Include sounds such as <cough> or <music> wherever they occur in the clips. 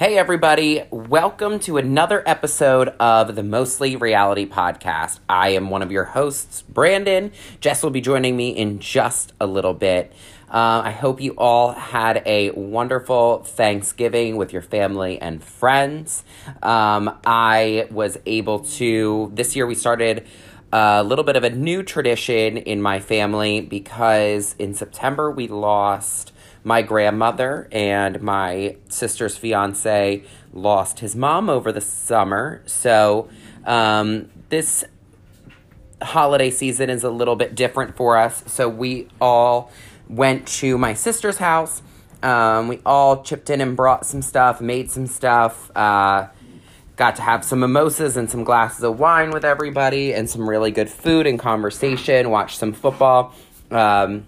Hey, everybody. Welcome to another episode of the Mostly Reality Podcast. I am one of your hosts, Brandon. Jess will be joining me in just a little bit. Uh, I hope you all had a wonderful Thanksgiving with your family and friends. Um, I was able to, this year we started a little bit of a new tradition in my family because in September we lost my grandmother and my sister's fiance lost his mom over the summer. So um, this holiday season is a little bit different for us. So we all went to my sister's house. Um, we all chipped in and brought some stuff, made some stuff. Uh, got to have some mimosas and some glasses of wine with everybody, and some really good food and conversation. Watched some football. Um,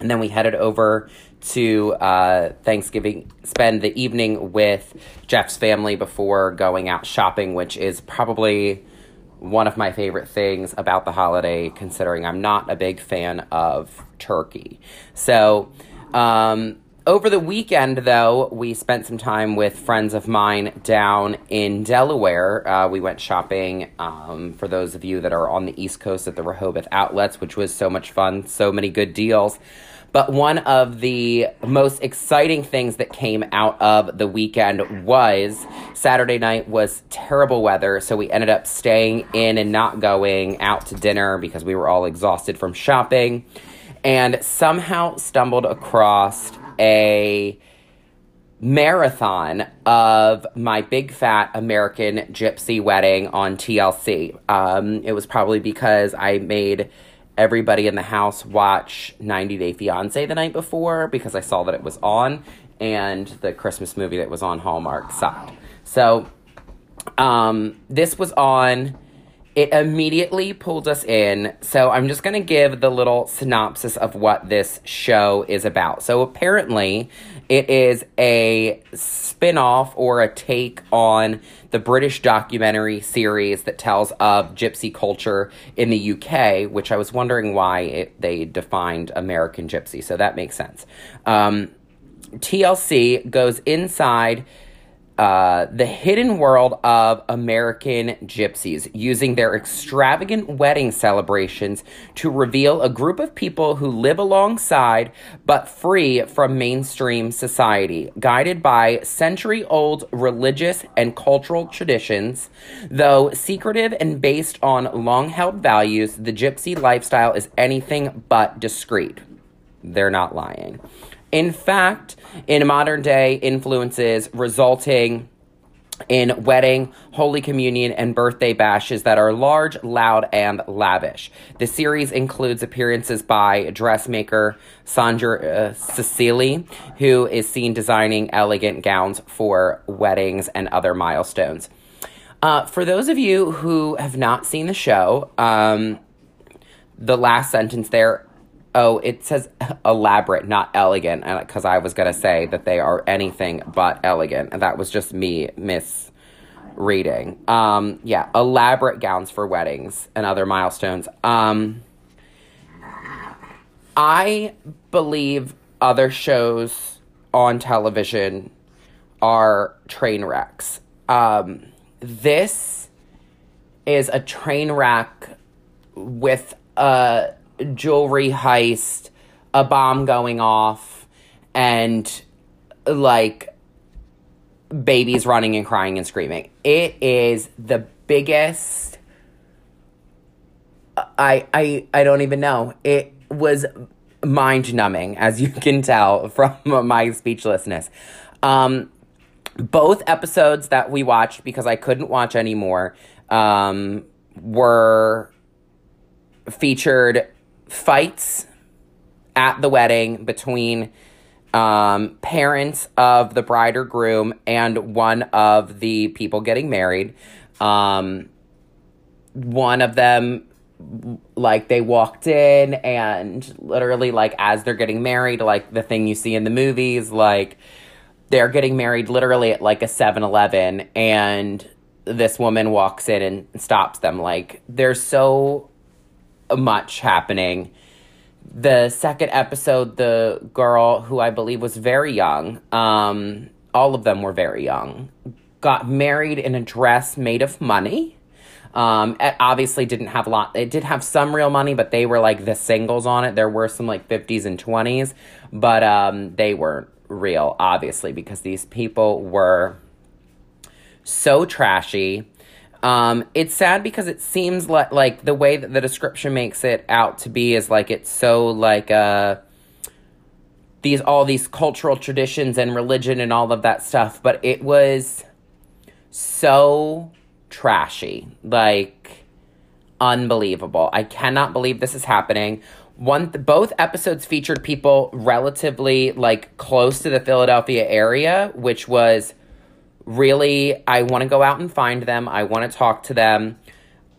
and then we headed over to uh, Thanksgiving, spend the evening with Jeff's family before going out shopping, which is probably one of my favorite things about the holiday, considering I'm not a big fan of turkey. So, um, over the weekend, though, we spent some time with friends of mine down in Delaware. Uh, we went shopping um, for those of you that are on the East Coast at the Rehoboth outlets, which was so much fun, so many good deals. But one of the most exciting things that came out of the weekend was Saturday night was terrible weather, so we ended up staying in and not going out to dinner because we were all exhausted from shopping and somehow stumbled across a marathon of my big fat American gypsy wedding on TLC. Um, it was probably because I made everybody in the house watch 90 Day Fiance the night before because I saw that it was on, and the Christmas movie that was on Hallmark sucked. So, um, this was on. It immediately pulled us in. So, I'm just going to give the little synopsis of what this show is about. So, apparently, it is a spin off or a take on the British documentary series that tells of gypsy culture in the UK, which I was wondering why it, they defined American gypsy. So that makes sense. Um, TLC goes inside uh, the hidden world of American gypsies, using their extravagant wedding celebrations to reveal a group of people who live alongside but free from mainstream society, guided by century old religious and cultural traditions. Though secretive and based on long held values, the gypsy lifestyle is anything but discreet. They're not lying. In fact, in modern day influences resulting in wedding, holy communion, and birthday bashes that are large, loud, and lavish. The series includes appearances by dressmaker Sandra uh, Cecily, who is seen designing elegant gowns for weddings and other milestones. Uh, for those of you who have not seen the show, um, the last sentence there Oh, it says elaborate, not elegant, because I was gonna say that they are anything but elegant, and that was just me misreading. Um, yeah, elaborate gowns for weddings and other milestones. Um, I believe other shows on television are train wrecks. Um, this is a train wreck with a jewelry heist, a bomb going off, and like babies running and crying and screaming. It is the biggest I I I don't even know. It was mind numbing as you can tell from my speechlessness. Um both episodes that we watched because I couldn't watch anymore um were featured fights at the wedding between um, parents of the bride or groom and one of the people getting married. Um, one of them, like, they walked in and literally, like, as they're getting married, like the thing you see in the movies, like, they're getting married literally at like a 7 Eleven, and this woman walks in and stops them. Like, they're so much happening. The second episode, the girl who I believe was very young, um, all of them were very young. Got married in a dress made of money. Um, obviously didn't have a lot. It did have some real money, but they were like the singles on it. There were some like 50s and 20s, but um, they weren't real, obviously, because these people were so trashy. Um, it's sad because it seems like like the way that the description makes it out to be is like it's so like uh these all these cultural traditions and religion and all of that stuff, but it was so trashy. Like unbelievable. I cannot believe this is happening. One both episodes featured people relatively like close to the Philadelphia area, which was really I want to go out and find them. I want to talk to them.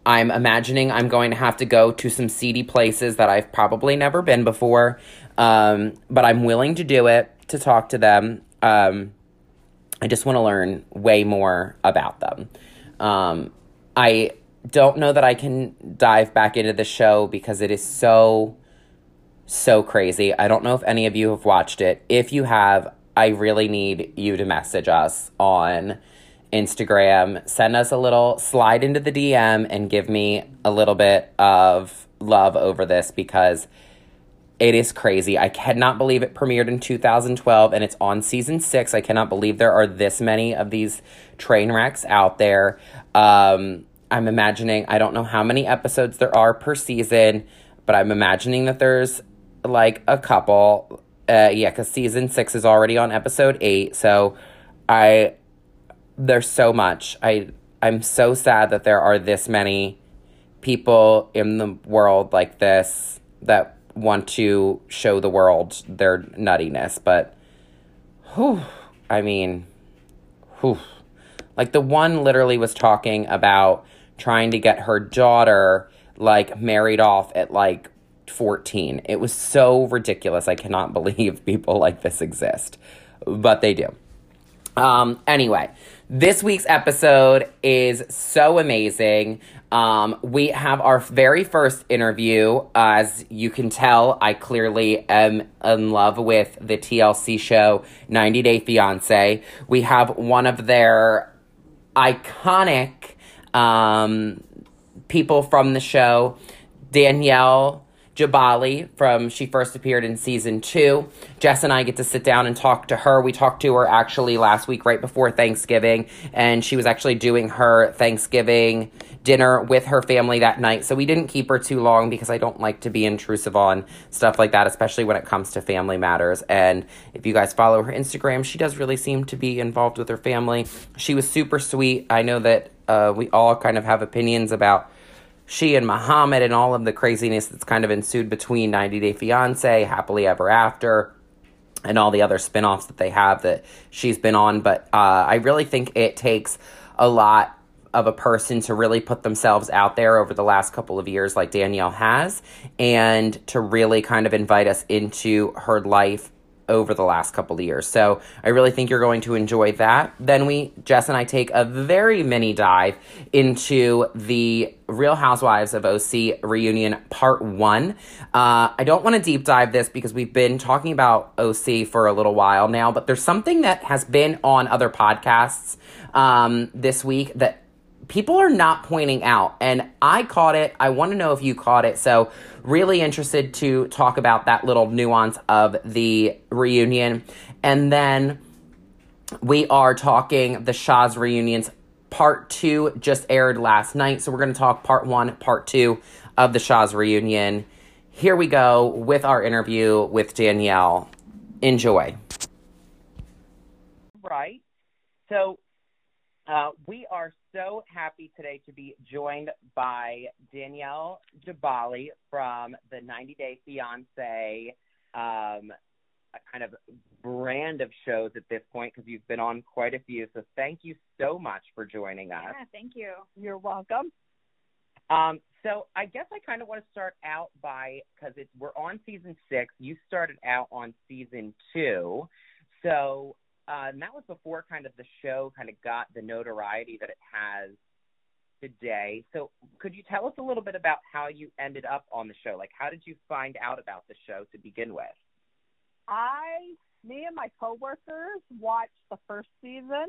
I'm imagining I'm going to have to go to some seedy places that I've probably never been before. Um, but I'm willing to do it to talk to them. Um, I just want to learn way more about them. Um, I don't know that I can dive back into the show because it is so, so crazy. I don't know if any of you have watched it. If you have, I really need you to message us on Instagram. Send us a little slide into the DM and give me a little bit of love over this because it is crazy. I cannot believe it premiered in 2012 and it's on season six. I cannot believe there are this many of these train wrecks out there. Um, I'm imagining, I don't know how many episodes there are per season, but I'm imagining that there's like a couple. Uh, yeah, because season six is already on episode eight. So I, there's so much. I, I'm so sad that there are this many people in the world like this that want to show the world their nuttiness, but whew, I mean, whew. Like the one literally was talking about trying to get her daughter like married off at like 14. It was so ridiculous. I cannot <laughs> believe people like this exist, but they do. Um, anyway, this week's episode is so amazing. Um, we have our very first interview. As you can tell, I clearly am in love with the TLC show 90 Day Fiance. We have one of their iconic um, people from the show, Danielle Jbali from she first appeared in season two. Jess and I get to sit down and talk to her. We talked to her actually last week, right before Thanksgiving, and she was actually doing her Thanksgiving dinner with her family that night. So we didn't keep her too long because I don't like to be intrusive on stuff like that, especially when it comes to family matters. And if you guys follow her Instagram, she does really seem to be involved with her family. She was super sweet. I know that uh, we all kind of have opinions about she and Muhammad and all of the craziness that's kind of ensued between 90 Day Fiance, Happily Ever After, and all the other spin offs that they have that she's been on. But uh, I really think it takes a lot of a person to really put themselves out there over the last couple of years, like Danielle has, and to really kind of invite us into her life over the last couple of years. So I really think you're going to enjoy that. Then we, Jess and I, take a very mini dive into the Real Housewives of OC reunion part one. Uh, I don't want to deep dive this because we've been talking about OC for a little while now, but there's something that has been on other podcasts um, this week that people are not pointing out. And I caught it. I want to know if you caught it. So, really interested to talk about that little nuance of the reunion. And then we are talking the Shahs reunions. Part two just aired last night. So, we're going to talk part one, part two of the Shahs reunion. Here we go with our interview with Danielle. Enjoy. Right. So, uh, we are so happy today to be joined by Danielle Jbali from the 90 Day Fiance, um, a kind of brand of shows at this point because you've been on quite a few. So thank you so much for joining us. Yeah, thank you. You're welcome. Um, so I guess I kind of want to start out by because it's we're on season six. You started out on season two, so uh, and that was before kind of the show kind of got the notoriety that it has today. So, could you tell us a little bit about how you ended up on the show? Like, how did you find out about the show to begin with? I me and my coworkers watched the first season,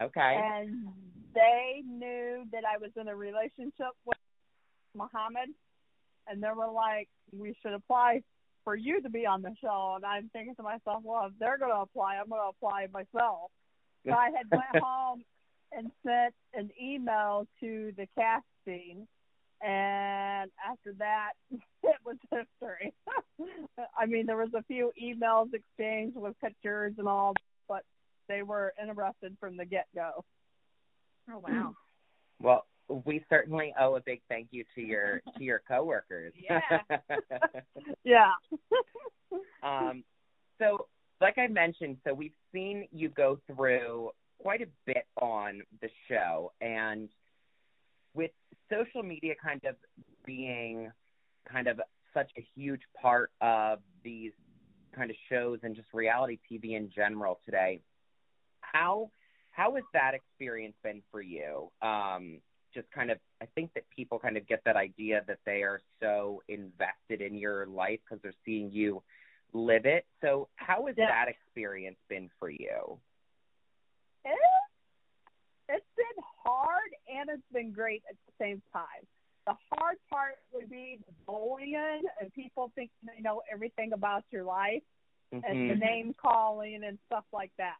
Okay. and they knew that I was in a relationship with Muhammad, and they were like, "We should apply for you to be on the show." And I'm thinking to myself, "Well, if they're going to apply, I'm going to apply myself." So I had <laughs> went home and sent an email to the casting, and after that, <laughs> it was history. <laughs> I mean, there was a few emails exchanged with pictures and all, but they were interested from the get go. Oh wow. well, we certainly owe a big thank you to your to your coworkers. Yeah. <laughs> Yeah. um, so, like I mentioned, so we've seen you go through quite a bit on the show, and with social media kind of being kind of such a huge part of these kind of shows and just reality TV in general today, how how has that experience been for you? Um, just kind of, I think that people kind of get that idea that they are so invested in your life because they're seeing you live it. So, how has Yeah. that experience been for you? It, it's been hard and it's been great at the same time. The hard part would be the bullying and people think they know everything about your life and the Mhm. name calling and stuff like that.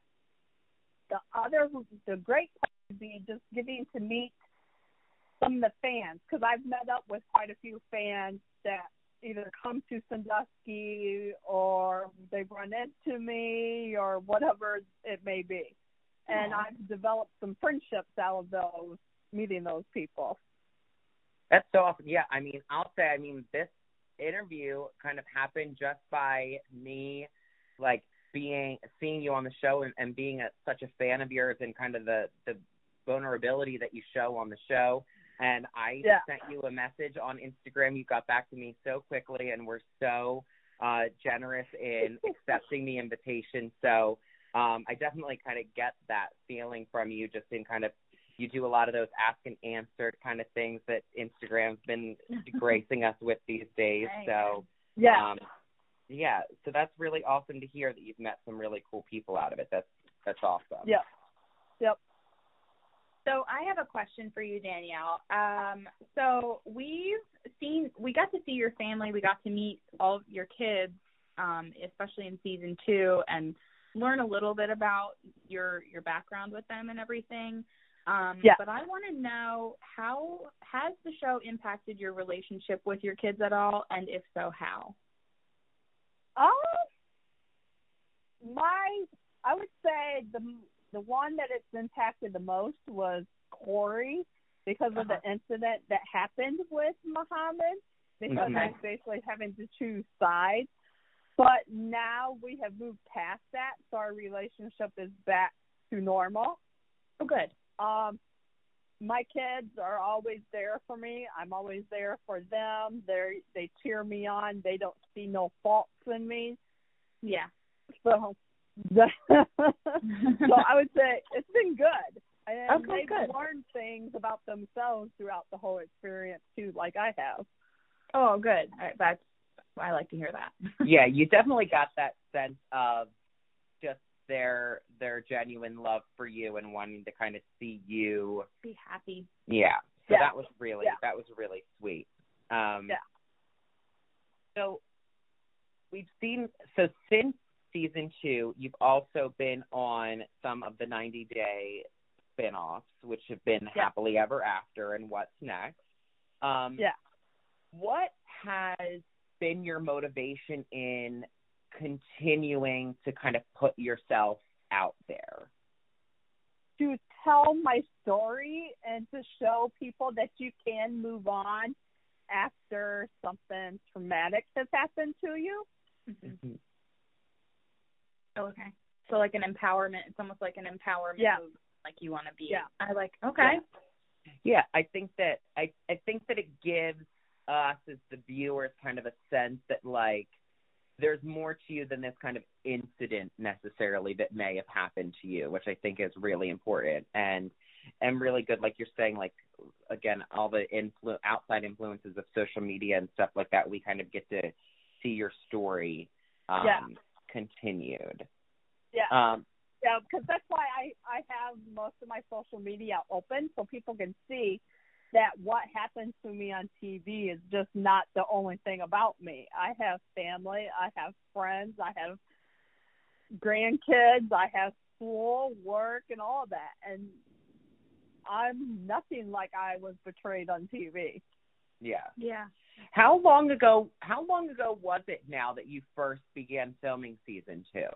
The other, the great part would be just getting to meet of the fans because I've met up with quite a few fans that either come to Sandusky or they've run into me or whatever it may be. And Aw. I've developed some friendships out of those meeting those people. That's so awesome. Yeah, I mean, I'll say, I mean, this interview kind of happened just by me, like being seeing you on the show and, and being a, such a fan of yours and kind of the the vulnerability that you show on the show. And I Yeah. sent you a message on Instagram. You got back to me so quickly, and were so uh, generous in <laughs> accepting the invitation. So um, I definitely kind of get that feeling from you, just in kind of you do a lot of those ask and answer kind of things that Instagram's been <laughs> gracing us with these days. So Yeah. um, yeah, so that's really awesome to hear that you've met some really cool people out of it. That's that's awesome. Yep. Yep. So I have a question for you, Danielle. Um, so we've seen, we got to see your family, we got to meet all of your kids, um, especially in season two, and learn a little bit about your your background with them and everything. Um, Yeah. But I want to know how has the show impacted your relationship with your kids at all, and if so, how? Um, my, I would say the the one that it's impacted the most was Corey because of the incident that happened with Muhammad. Because Mhm. I was basically having to choose sides. But now we have moved past that, so our relationship is back to normal. Oh, good. Um, my kids are always there for me. I'm always there for them. They they cheer me on. They don't see no faults in me. Yeah. So, so I would say it's been good. And Okay, they've good. learned things about themselves throughout the whole experience too, like I have. Oh, good. All right, that's I like to hear that. <laughs> yeah, you definitely got that sense of just their their genuine love for you and wanting to kind of see you. Be happy. Yeah. So Yeah. that was really Yeah. that was really sweet. Um Yeah. So we've seen so since season two, you've also been on some of the 90 day spin-offs, which have been Yeah. happily ever after and what's next. Um, Yeah. What has been your motivation in continuing to kind of put yourself out there? To tell my story and to show people that you can move on after something traumatic has happened to you. Mm-hmm. Oh, okay. So like an empowerment. It's almost like an empowerment Yeah. movement, like you want to be. Yeah. I like. Okay. Yeah, I think that I I think that it gives us as the viewers kind of a sense that like there's more to you than this kind of incident necessarily that may have happened to you, which I think is really important and and really good. Like you're saying, like again, all the influ- outside influences of social media and stuff like that, we kind of get to see your story um, Yeah. Continued. Yeah. Um, Yeah, because that's why I I have most of my social media open so people can see that what happens to me on TV is just not the only thing about me. I have family, I have friends, I have grandkids, I have school, work, and all that, and I'm nothing like I was portrayed on TV. yeah. Yeah. How long ago? How long ago was it now that you first began filming season two?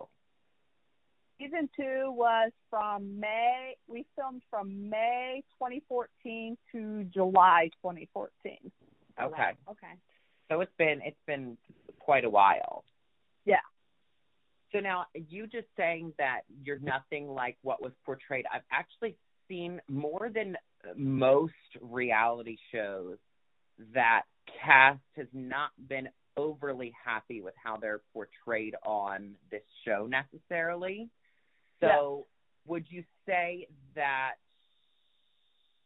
Season two was from May. We filmed from May 2014 to July 2014. Okay, Okay. so it's been it's been quite a while. Yeah. So now you just saying that you're nothing like what was portrayed. I've actually seen more than most reality shows that cast has not been overly happy with how they're portrayed on this show necessarily. So would you say that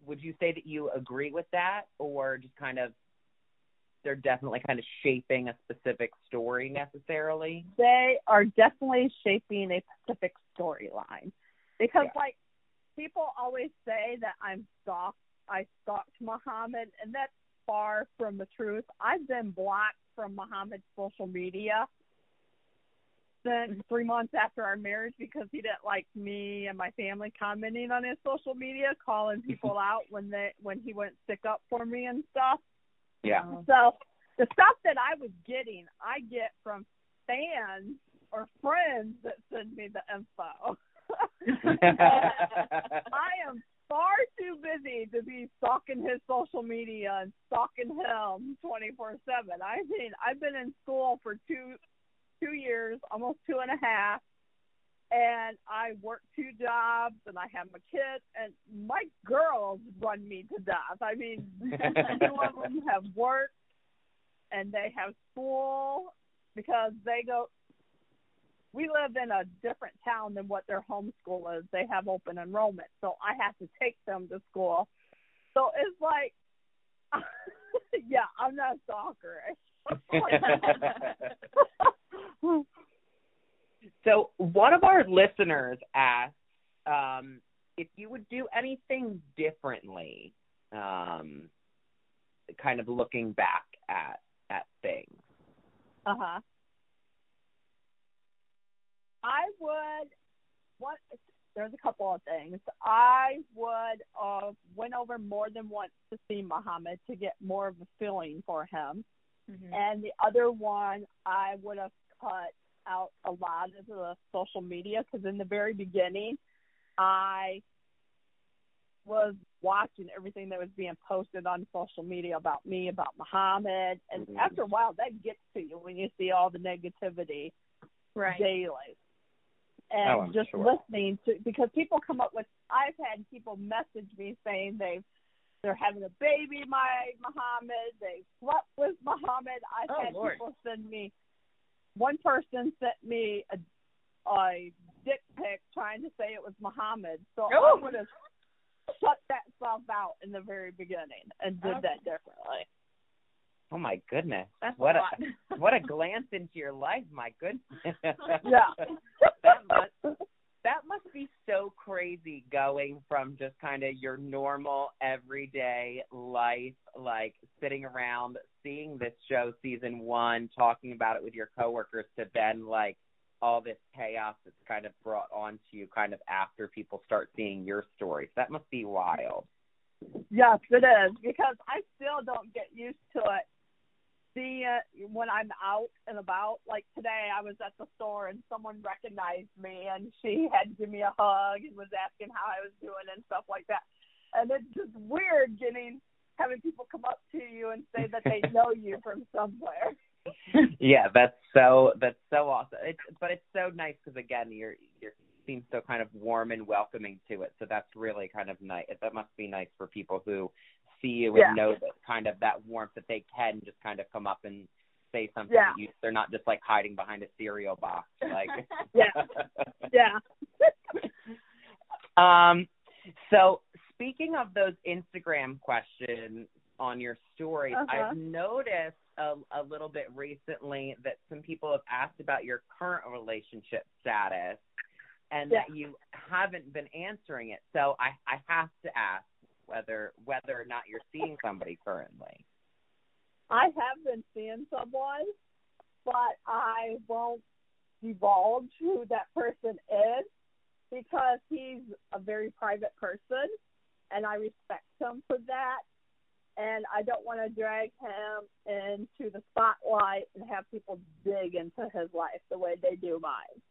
would you say that you agree with that or just kind of they're definitely kind of shaping a specific story necessarily? They are definitely shaping a specific storyline because, Yeah. like, people always say that I'm stalked. I stalked Muhammad, and that's far from the truth. I've been blocked from Muhammad's social media since mm-hmm. three months after our marriage because he didn't like me and my family commenting on his social media, calling mm-hmm. people out when they when he went stick up for me and stuff. Yeah. Oh. So the stuff that I was getting, I get from fans or friends that send me the info. <laughs> <laughs> I am far too busy to be stalking his social media and stalking him 24/7. I mean, I've been in school for two two years, almost two and a half, and I work two jobs and I have my kids and my girls run me to death. I mean, <laughs> two of them have work and they have school because they go we live in a different town than what their home school is. They have open enrollment, so I have to take them to school. So it's like, <laughs> yeah, I'm not a stalker. <laughs> so one of our listeners asked um, if you would do anything differently, um, kind of looking back at at things. Uh huh. I would. What? There's a couple of things. I would uh went over more than once to see Muhammad to get more of a feeling for him. Mhm. And the other one, I would have cut out a lot of the social media because in the very beginning, I was watching everything that was being posted on social media about me, about Muhammad, and Mhm. after a while, that gets to you when you see all the negativity Right. daily. And Oh, just sure. listening to because people come up with I've had people message me saying they've they're having a baby by Muhammad, they slept with Muhammad. I've Oh, had Lord. people send me one person sent me a a dick pic trying to say it was Muhammad. So Oh. I would have shut that stuff out in the very beginning and did Okay. that differently. Oh my goodness! That's what a lot. <laughs> what a glance into your life, my goodness. <laughs> Yeah. <laughs> that must that must be so crazy going from just kind of your normal everyday life, like sitting around seeing this show season one, talking about it with your coworkers, to then like all this chaos that's kind of brought onto you, kind of after people start seeing your stories. That must be wild. Yes, it is because I still don't get used to it. See, uh, when I'm out and about, like today, I was at the store and someone recognized me and she had to give me a hug and was asking how I was doing and stuff like that. And it's just weird getting having people come up to you and say that they <laughs> know you from somewhere. yeah, that's so that's so awesome. It's but it's so nice because again, you're you're seem so kind of warm and welcoming to it. So that's really kind of nice. That must be nice for people who see you Yeah. and know that kind of that warmth that they can just kind of come up and say something. Yeah. You, they're not just like hiding behind a cereal box. Like <laughs> Yeah. Yeah. <laughs> Um, so speaking of those Instagram questions on your stories, Uh-huh. I've noticed a, a little bit recently that some people have asked about your current relationship status. and Yeah. that you haven't been answering it. So I I have to ask whether whether or not you're seeing somebody currently. I have been seeing someone, but I won't divulge who that person is because he's a very private person and I respect him for that. And I don't want to drag him into the spotlight and have people dig into his life the way they do mine.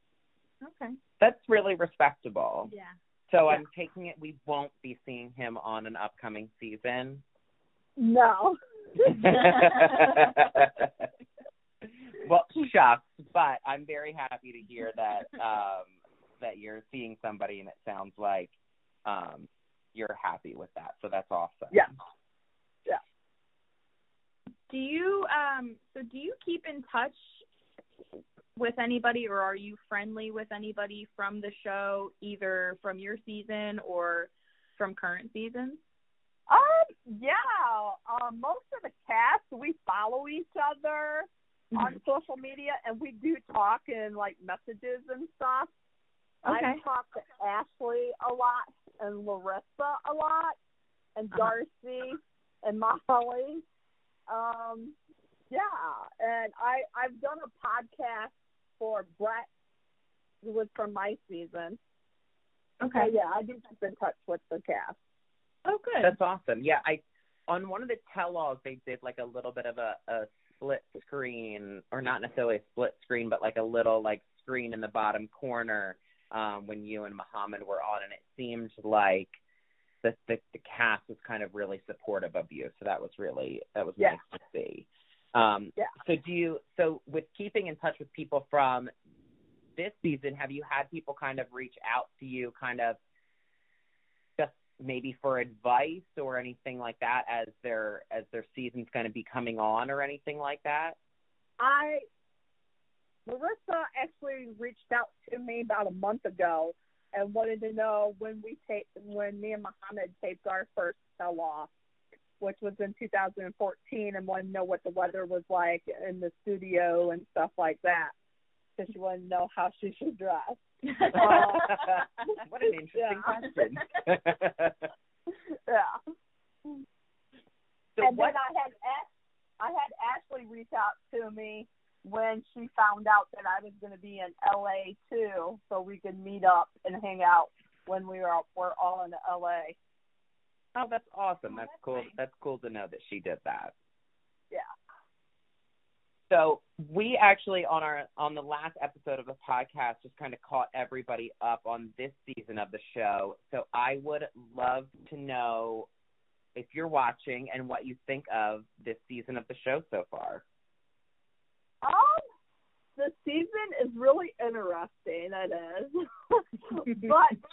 Okay. That's really respectable. Yeah. So Yeah. I'm taking it we won't be seeing him on an upcoming season. No. <laughs> well, shucks, but I'm very happy to hear that um that you're seeing somebody and it sounds like um you're happy with that. So that's awesome. Yeah. Yeah. Do you um so do you keep in touch with anybody or are you friendly with anybody from the show either from your season or from current seasons? Um, yeah. Um, most of the cast we follow each other on social media, and we do talk in like messages and stuff. Okay. I talk to Ashley a lot and Larissa a lot, and Uh-huh. Darcy and Molly. Um, yeah, and I I've done a podcast for Brett, who was from my season. Okay. So, yeah, I do keep in touch with the cast. Oh good. That's awesome. Yeah, I on one of the tell-alls they did like a little bit of a, a split screen, or not necessarily a split screen, but like a little like screen in the bottom corner um, when you and Muhammad were on, and it seemed like the, the the cast was kind of really supportive of you. So that was really that was Yeah. nice to see. Um, Yeah. So do you so with keeping in touch with people from this season, have you had people kind of reach out to you, kind of just maybe for advice or anything like that as their as their season's going to be coming on or anything like that? I Marissa actually reached out to me about a month ago and wanted to know when we taped when me and Muhammad taped our first tell off, which was in 2014, and wanted to know what the weather was like in the studio and stuff like that. Because she wanted to know how she should dress. <laughs> what an interesting question. <laughs> yeah. so and what? then I had I had Ashley reach out to me when she found out that I was going to be in LA too, so we could meet up and hang out when we were we're all in LA. Oh, that's awesome. That's that's cool. nice. That's cool to know that she did that. Yeah. So we actually on our on the last episode of the podcast just kind of caught everybody up on this season of the show. So I would love to know if you're watching and what you think of this season of the show so far. Um, the season is really interesting. It is, <laughs> but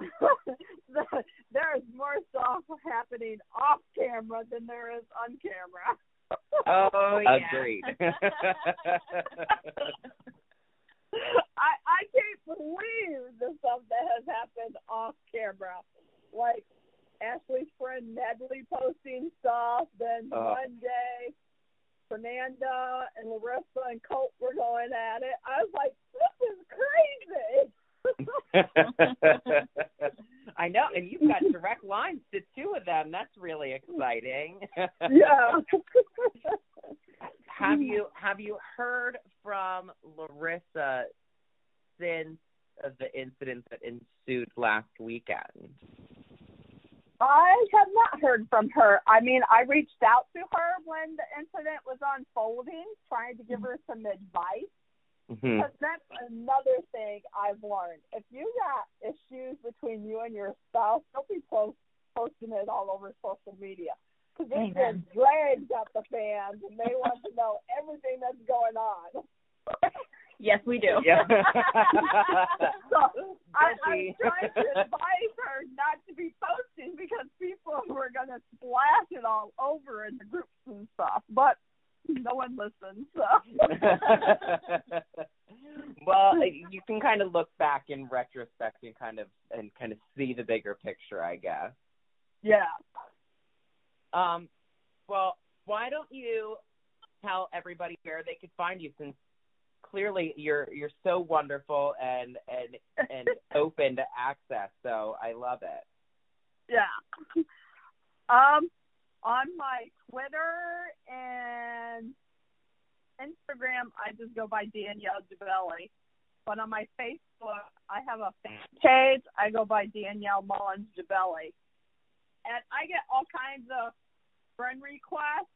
<laughs> the, there is more stuff happening off camera than there is on camera. <laughs> Oh yeah. Agreed. <laughs> I I can't believe the stuff that has happened off camera. Like Ashley's friend Natalie posting stuff, then Oh. one day Fernanda and Larissa and Colt were going at it. I was like, this is crazy. <laughs> I know, and you've got direct lines to two of them. That's really exciting. yeah. <laughs> have you have you heard from Larissa since the incident that ensued last weekend? I have not heard from her. I mean, I reached out to her when the incident was unfolding, trying to give her some advice. Mm-hmm. But that's another thing I've learned. If you got issues between you and your spouse, don't be post, posting it all over social media. Because it Amen. just drags up the fans, and they want to know everything that's going on. <laughs> Yes, we do. Yeah. <laughs> so I, I'm <laughs> trying to advise her not to be posting because people were going to splash it all over in the groups and stuff. But <laughs> no one listens. So. <laughs> well, <laughs> you can kind of look back in retrospect and kind of and kind of see the bigger picture, I guess. yeah. Um, well, why don't you tell everybody where they could find you since clearly you're you're so wonderful and and and open to access. So I love it. Yeah. Um, on my Twitter and Instagram, I just go by Danielle Jbali. But on my Facebook, I have a fan page. I go by Danielle Mullins Jbali. And I get all kinds of friend requests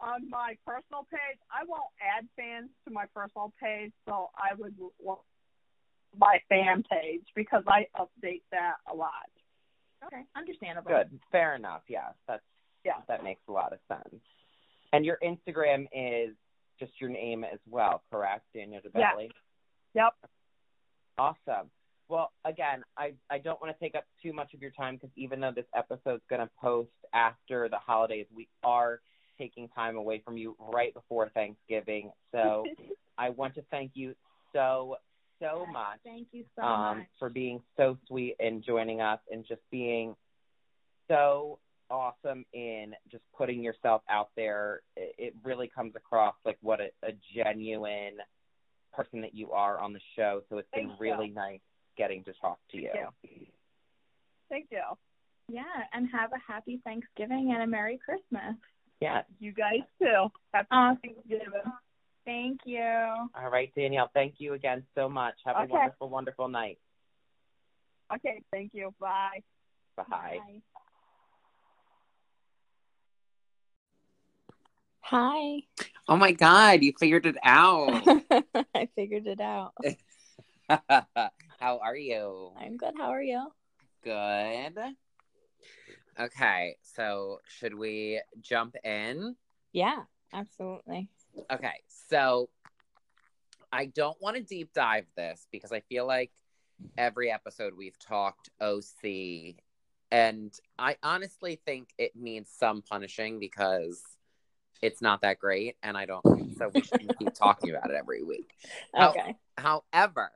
on my personal page. I won't add fans to my personal page, so I would want my fan page because I update that a lot. Okay, understandable. Good. Fair enough. Yes, that's Yeah. that makes a lot of sense. And your Instagram is just your name as well, correct, Danielle Yeah. Jbali? Yep. Awesome. Well, again, I I don't want to take up too much of your time because even though this episode's going to post after the holidays, we are taking time away from you right before Thanksgiving. So <laughs> I want to thank you so so much Thank you so um, much. for being so sweet and joining us and just being so awesome in just putting yourself out there. It, it really comes across like what a, a genuine person that you are on the show. So it's been Thank you. really nice getting to talk to you. Thank Thank you. Yeah, and have a happy Thanksgiving and a Merry Christmas. Yeah. You guys too. Happy Awesome. Thanksgiving. Thank you. All right, Danielle. Thank you again so much. Have a wonderful, wonderful night. Okay, thank you. Bye. Bye. Hi. Oh my God, you figured it out. <laughs> I figured it out. <laughs> How are you? I'm good. How are you? Good. Okay, so should we jump in? Yeah, absolutely. Okay, so I don't want to deep dive this because I feel like every episode we've talked OC, and I honestly think it needs some punishing because it's not that great, and I don't. So we shouldn't keep <laughs> talking about it every week. How- Okay. However,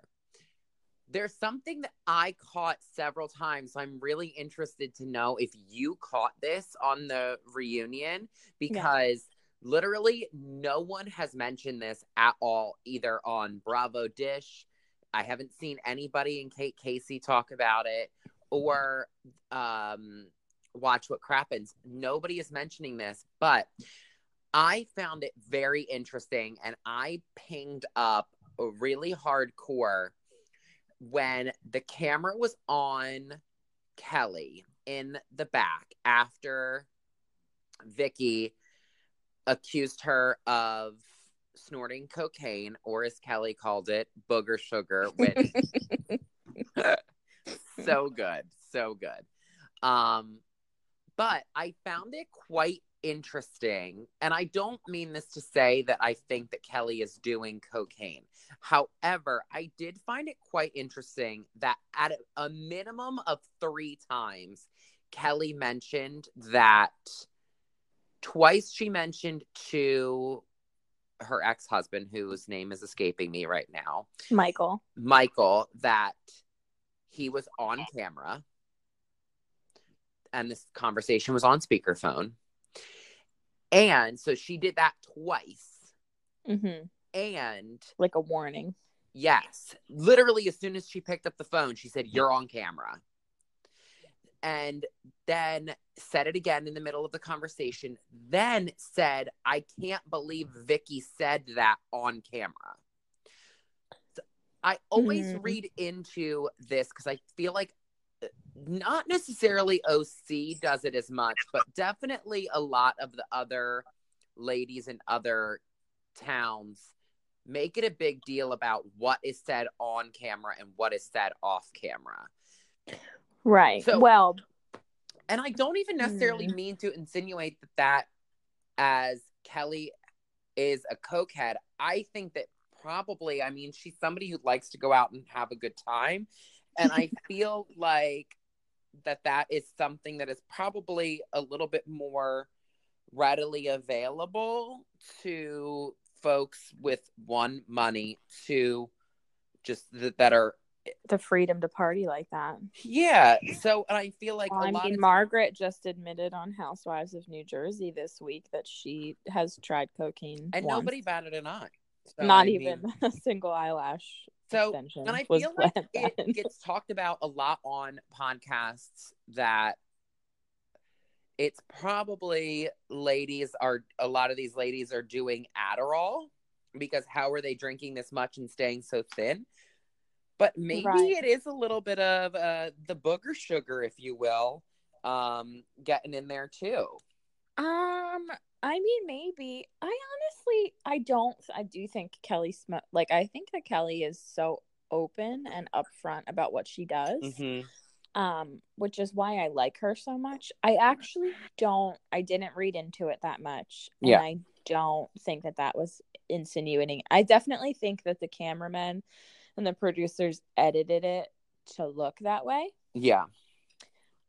there's something that I caught several times. So I'm really interested to know if you caught this on the reunion because literally no one has mentioned this at all, either on Bravo Dish. I haven't seen anybody in Kate Casey talk about it or um, Watch What Crappens. Nobody is mentioning this, but I found it very interesting and I pinged up a really hardcore when the camera was on Kelly in the back after Vicki accused her of snorting cocaine, or as Kelly called it, booger sugar, which <laughs> so good, so good. Um, but I found it quite interesting, and I don't mean this to say that I think that Kelly is doing cocaine. However, I did find it quite interesting that at a- minimum of three times, Kelly mentioned that twice she mentioned to her ex husband, whose name is escaping me right now, Michael. Michael, that he was on camera and this conversation was on speakerphone. And so she did that twice. hmm And Like a warning. Yes. Literally, as soon as she picked up the phone, she said, You're on camera. And then said it again in the middle of the conversation. Then said, I can't believe Vicki said that on camera. So I always Mhm. read into this because I feel like not necessarily OC does it as much, but definitely a lot of the other ladies in other towns make it a big deal about what is said on camera and what is said off camera. Right. So- well, And I don't even necessarily Hmm. mean to insinuate that that as Kelly is a cokehead. I think that probably, I mean, she's somebody who likes to go out and have a good time. And I <laughs> feel like that that is something that is probably a little bit more readily available to folks with one money, to just th- that are the freedom to party like that. yeah. So and I feel like Well, a I lot mean, of Margaret just admitted on Housewives of New Jersey this week that she has tried cocaine. and once. nobody batted an eye. So, Not I even <laughs> a single eyelash So, and I feel like it then. gets talked about a lot on podcasts that it's probably ladies are a lot of these ladies are doing Adderall because how are they drinking this much and staying so thin? But maybe Right. it is a little bit of uh, the booger sugar, if you will, um, getting in there too. Um, I mean, maybe. I honestly, I don't. I do think Kelly Smith. Like, I think that Kelly is so open and upfront about what she does. Mm-hmm. Um, which is why I like her so much. I actually don't. I didn't read into it that much, and Yeah. I don't think that that was insinuating. I definitely think that the cameramen and the producers edited it to look that way. Yeah.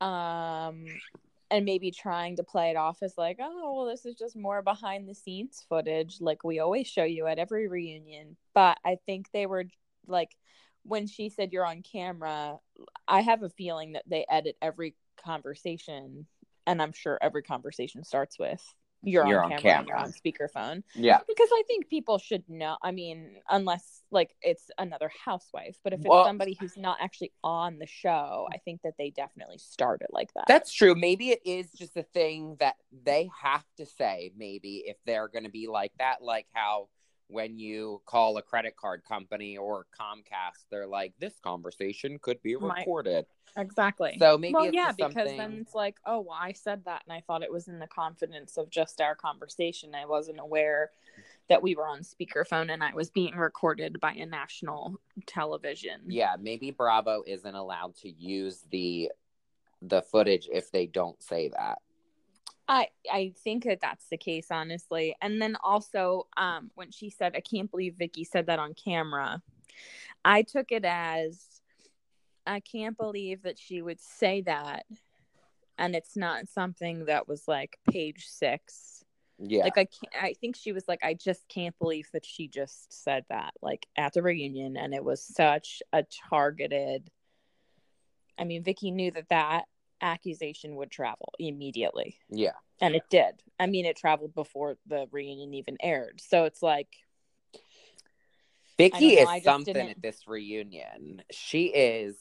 um and maybe trying to play it off as like oh well this is just more behind the scenes footage like we always show you at every reunion. But i think they were like when she said you're on camera i have a feeling that they edit every conversation and i'm sure every conversation starts with you're, You're on, on camera, and you're camera. on speakerphone Yeah. because I think people should know. I mean, unless like it's another housewife, but if it's Well- somebody who's not actually on the show, I think that they definitely start it like that. That's true. Maybe it is just a thing that they have to say, maybe if they're going to be like that, like how when you call a credit card company or Comcast, they're like, this conversation could be recorded. exactly. So maybe well, yeah, just because then it's like, oh, well, I said that, and I thought it was in the confidence of just our conversation. I wasn't aware that we were on speakerphone and I was being recorded by a national television. yeah, maybe Bravo isn't allowed to use the the footage if they don't say that. I I think that that's the case, honestly. And then also, um, when she said, "I can't believe Vicki said that on camera," I took it as, "I can't believe that she would say that," and it's not something that was like page six. Yeah. Like I can't. I think she was like, "I just can't believe that she just said that," like at the reunion, and it was such a targeted. I mean, Vicki knew that that accusation would travel immediately yeah. and it did. I mean, it traveled before the reunion even aired. So it's like, Vicki know, is something didn't- at this reunion. She is.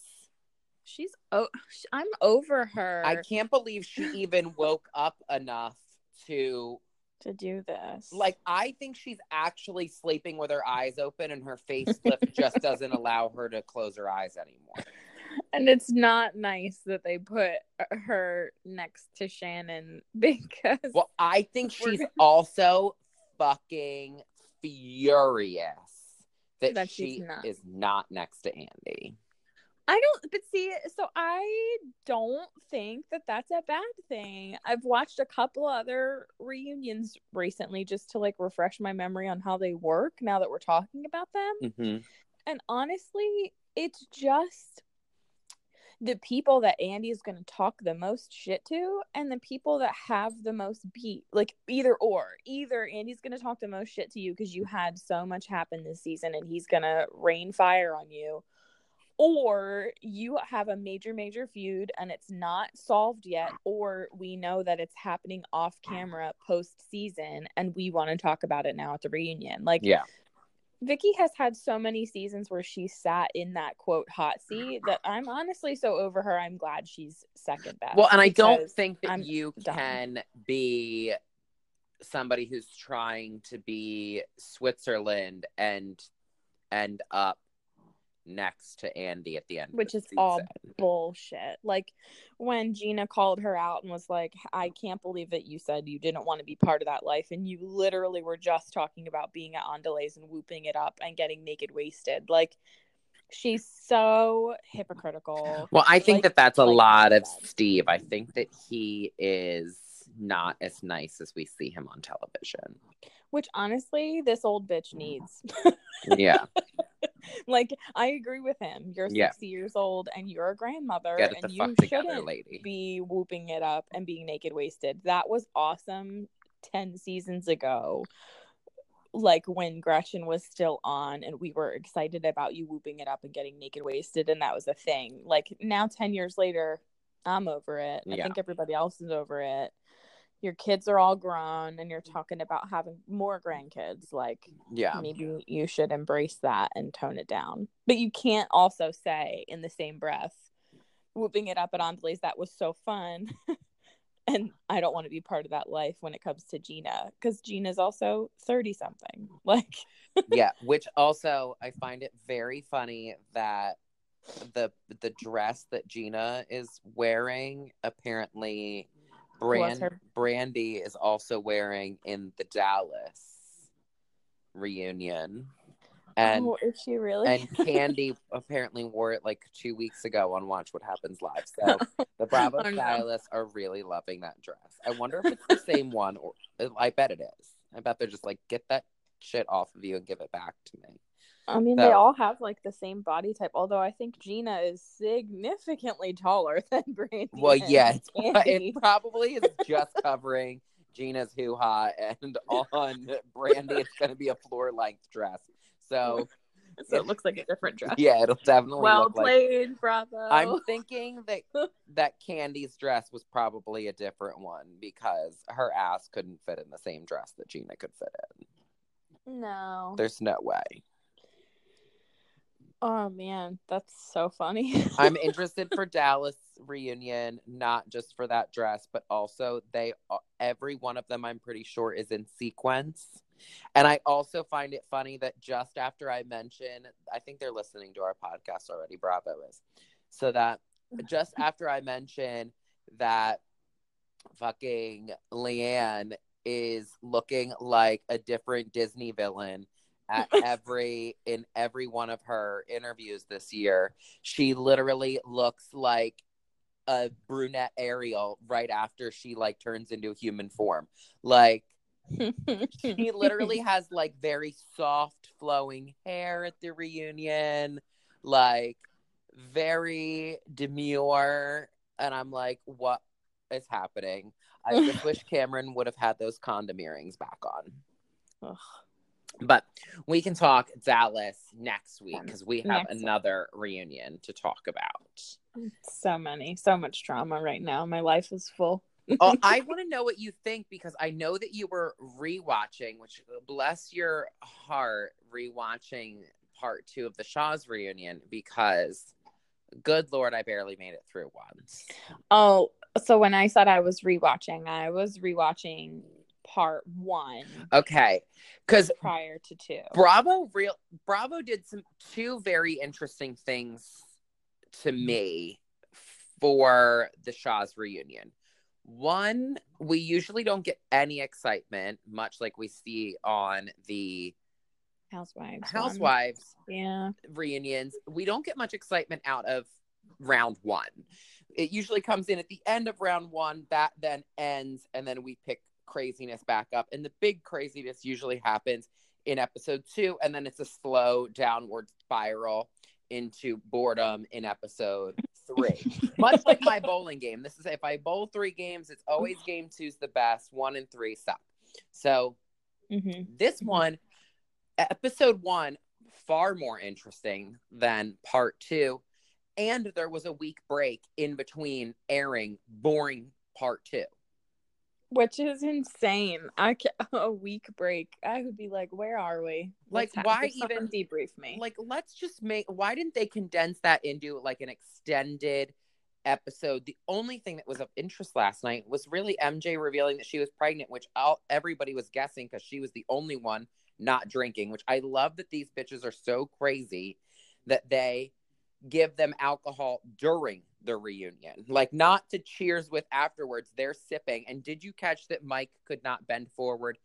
she's oh, I'm over her I can't believe she even <laughs> woke up enough to to do this. like I think she's actually sleeping with her eyes open and her facelift just <laughs> doesn't allow her to close her eyes anymore. <laughs> and it's not nice that they put her next to Shannon <laughs> because Well, I think she's <laughs> also fucking furious that, That she not. is not next to Andy. I don't, but see, so I don't think that that's a bad thing. I've watched a couple other reunions recently just to like refresh my memory on how they work now that we're talking about them. Mm-hmm. And honestly, it's just the people that Andy is going to talk the most shit to and the people that have the most beat. Like either or. Either Andy's going to talk the most shit to you because you had so much happen this season and he's going to rain fire on you. Or you have a major, major feud and it's not solved yet, or we know that it's happening off camera post season and we want to talk about it now at the reunion. Like, Yeah. Vicki has had so many seasons where she sat in that quote hot seat that I'm honestly so over her. I'm glad she's second best. Well, and I don't think that I'm you done. can be somebody who's trying to be Switzerland and end up next to Andy at the end, Which the is all bullshit. Like when Gina called her out and was like, I can't believe that you said you didn't want to be part of that life. And you literally were just talking about being at Andalays and whooping it up and getting naked wasted. Like she's so hypocritical. Well, I think like- that that's a like lot of. Steve. I think that he is not as nice as we see him on television. Which honestly, this old bitch needs. Yeah. <laughs> like I agree with him. You're Yeah. 60 years old and you're a grandmother and you shouldn't lady. be whooping it up and being naked wasted. That was awesome 10 seasons ago. Like when Gretchen was still on and we were excited about you whooping it up and getting naked wasted and that was a thing. Like now 10 years later, I'm over it. I Yeah. think everybody else is over it. Your kids are all grown and you're talking about having more grandkids like Yeah. maybe you should embrace that and tone it down but you can't also say in the same breath whooping it up at Andale's that was so fun <laughs> and I don't want to be part of that life when it comes to Gina because Gina's also 30 something <laughs> like yeah, which also I find it very funny that the the dress that Gina is wearing apparently Brand. Brandi is also wearing in the Dallas reunion. And oh, is she really and Kandi <laughs> apparently wore it like two weeks ago on Watch What Happens Live. So <laughs> oh, the Bravo Oh, no. stylists are really loving that dress. I wonder if it's the same one, or I bet it is. I bet they're just like, get that shit off of you and give it back to me. I mean, they all have like the same body type. Although I think Gina is significantly taller <laughs> than Brandi. Well, and yeah, it's, Kandi. it probably is <laughs> just covering Gina's hoo ha, and <laughs> on Brandi, it's going to be a floor length dress. So so it looks like a different dress. yeah, it'll definitely well look like. played, Bravo. I'm thinking that that Kandi's dress was probably a different one because her ass couldn't fit in the same dress that Gina could fit in. no. There's no way. Oh man, that's so funny. <laughs> I'm interested for Dallas reunion, not just for that dress, but also they uh, every one of them I'm pretty sure is in sequence. And I also find it funny that just after I mention, I think they're listening to our podcast already, Bravo is. So that <laughs> just after I mention that fucking LeeAnne is looking like a different Disney villain at <laughs> every in every one of her interviews this year. She literally looks like a brunette Ariel right after she like turns into a human form. Like she literally <laughs> has like very soft flowing hair at the reunion, like very demure and I'm like what is happening? I just <laughs> wish Kameron would have had those condom earrings back on. Ugh. But we can talk Dallas next week because we have Next week. another reunion to talk about. so many, so much drama right now. My life is full. oh, <laughs> I want to know what you think because I know that you were rewatching, which bless your heart, rewatching part two of the Shahs reunion because good lord, I barely made it through once. Oh, so when I said I was rewatching, I was rewatching part one Okay, because prior to two. Bravo real Bravo did some two very interesting things to mm-hmm. me for the Shahs reunion. One, we usually don't get any excitement, much like we see on the Housewives. one. Housewives Yeah. reunions. We don't get much excitement out of round one. It usually comes in at the end of round one, that then ends, and then we pick craziness back up. And the big craziness usually happens in episode two, and then it's a slow downward spiral into boredom in episode three. <laughs> Much like my bowling game. This is if I bowl three games, it's always game two's the best. One and three suck. So hmm this one, episode one, far more interesting than part two. And there was a week break in between airing boring part two. Which is insane. I ca <laughs> a week break. I would be like, "Where are we? Like, Let's have- why even- debrief me?" Like, let's just make why didn't they condense that into like an extended episode? The only thing that was of interest last night was really MJ revealing that she was pregnant, which all everybody was guessing because she was the only one not drinking, which I love that these bitches are so crazy that they give them alcohol during the reunion. Like not to cheers with afterwards. They're sipping. And did you catch that Mike could not bend forward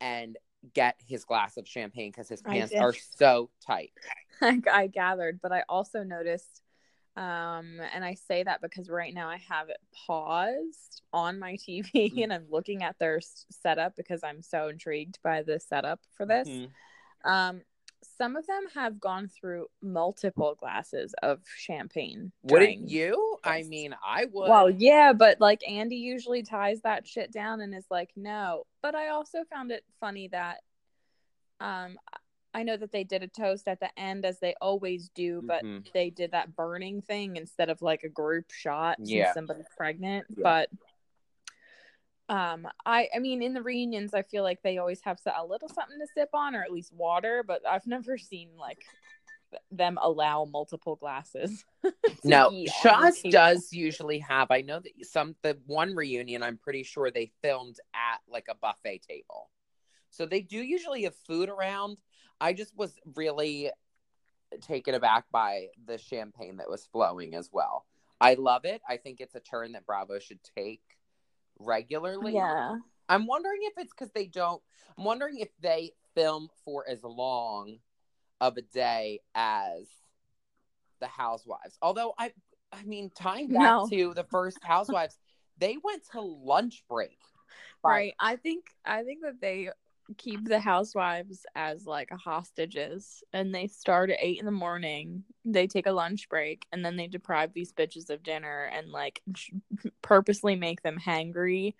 and get his glass of champagne because his pants are so tight? <laughs> I, I gathered, but I also noticed, um, and I say that because right now I have it paused on my <laughs> TV Mm. and I'm looking at their s- setup because I'm so intrigued by the setup for this. Mhm. Um, some of them have gone through multiple glasses of champagne. Wouldn't you? I mean, I would. Well, yeah, but like Andy usually ties that shit down and is like, no. But I also found it funny that um I know that they did a toast at the end as they always do, but Mhm. they did that burning thing instead of like a group shot Yeah. somebody's pregnant. Yeah. But Um, I I mean, in the reunions, I feel like they always have a little something to sip on, or at least water. But I've never seen like them allow multiple glasses. <laughs> No, eat on the Shahs does usually have. I know that some the one reunion. I'm pretty sure they filmed at like a buffet table, so they do usually have food around. I just was really taken aback by the champagne that was flowing as well. I love it. I think it's a turn that Bravo should take regularly. Yeah. I'm wondering if it's because they don't. I'm wondering if they film for as long of a day as the Housewives. Although I, I mean, tying back No. to the first Housewives, they went to lunch break. Right. I think I think that they keep the housewives as like hostages and they start at eight in the morning. They take a lunch break and then they deprive these bitches of dinner and like purposely make them hangry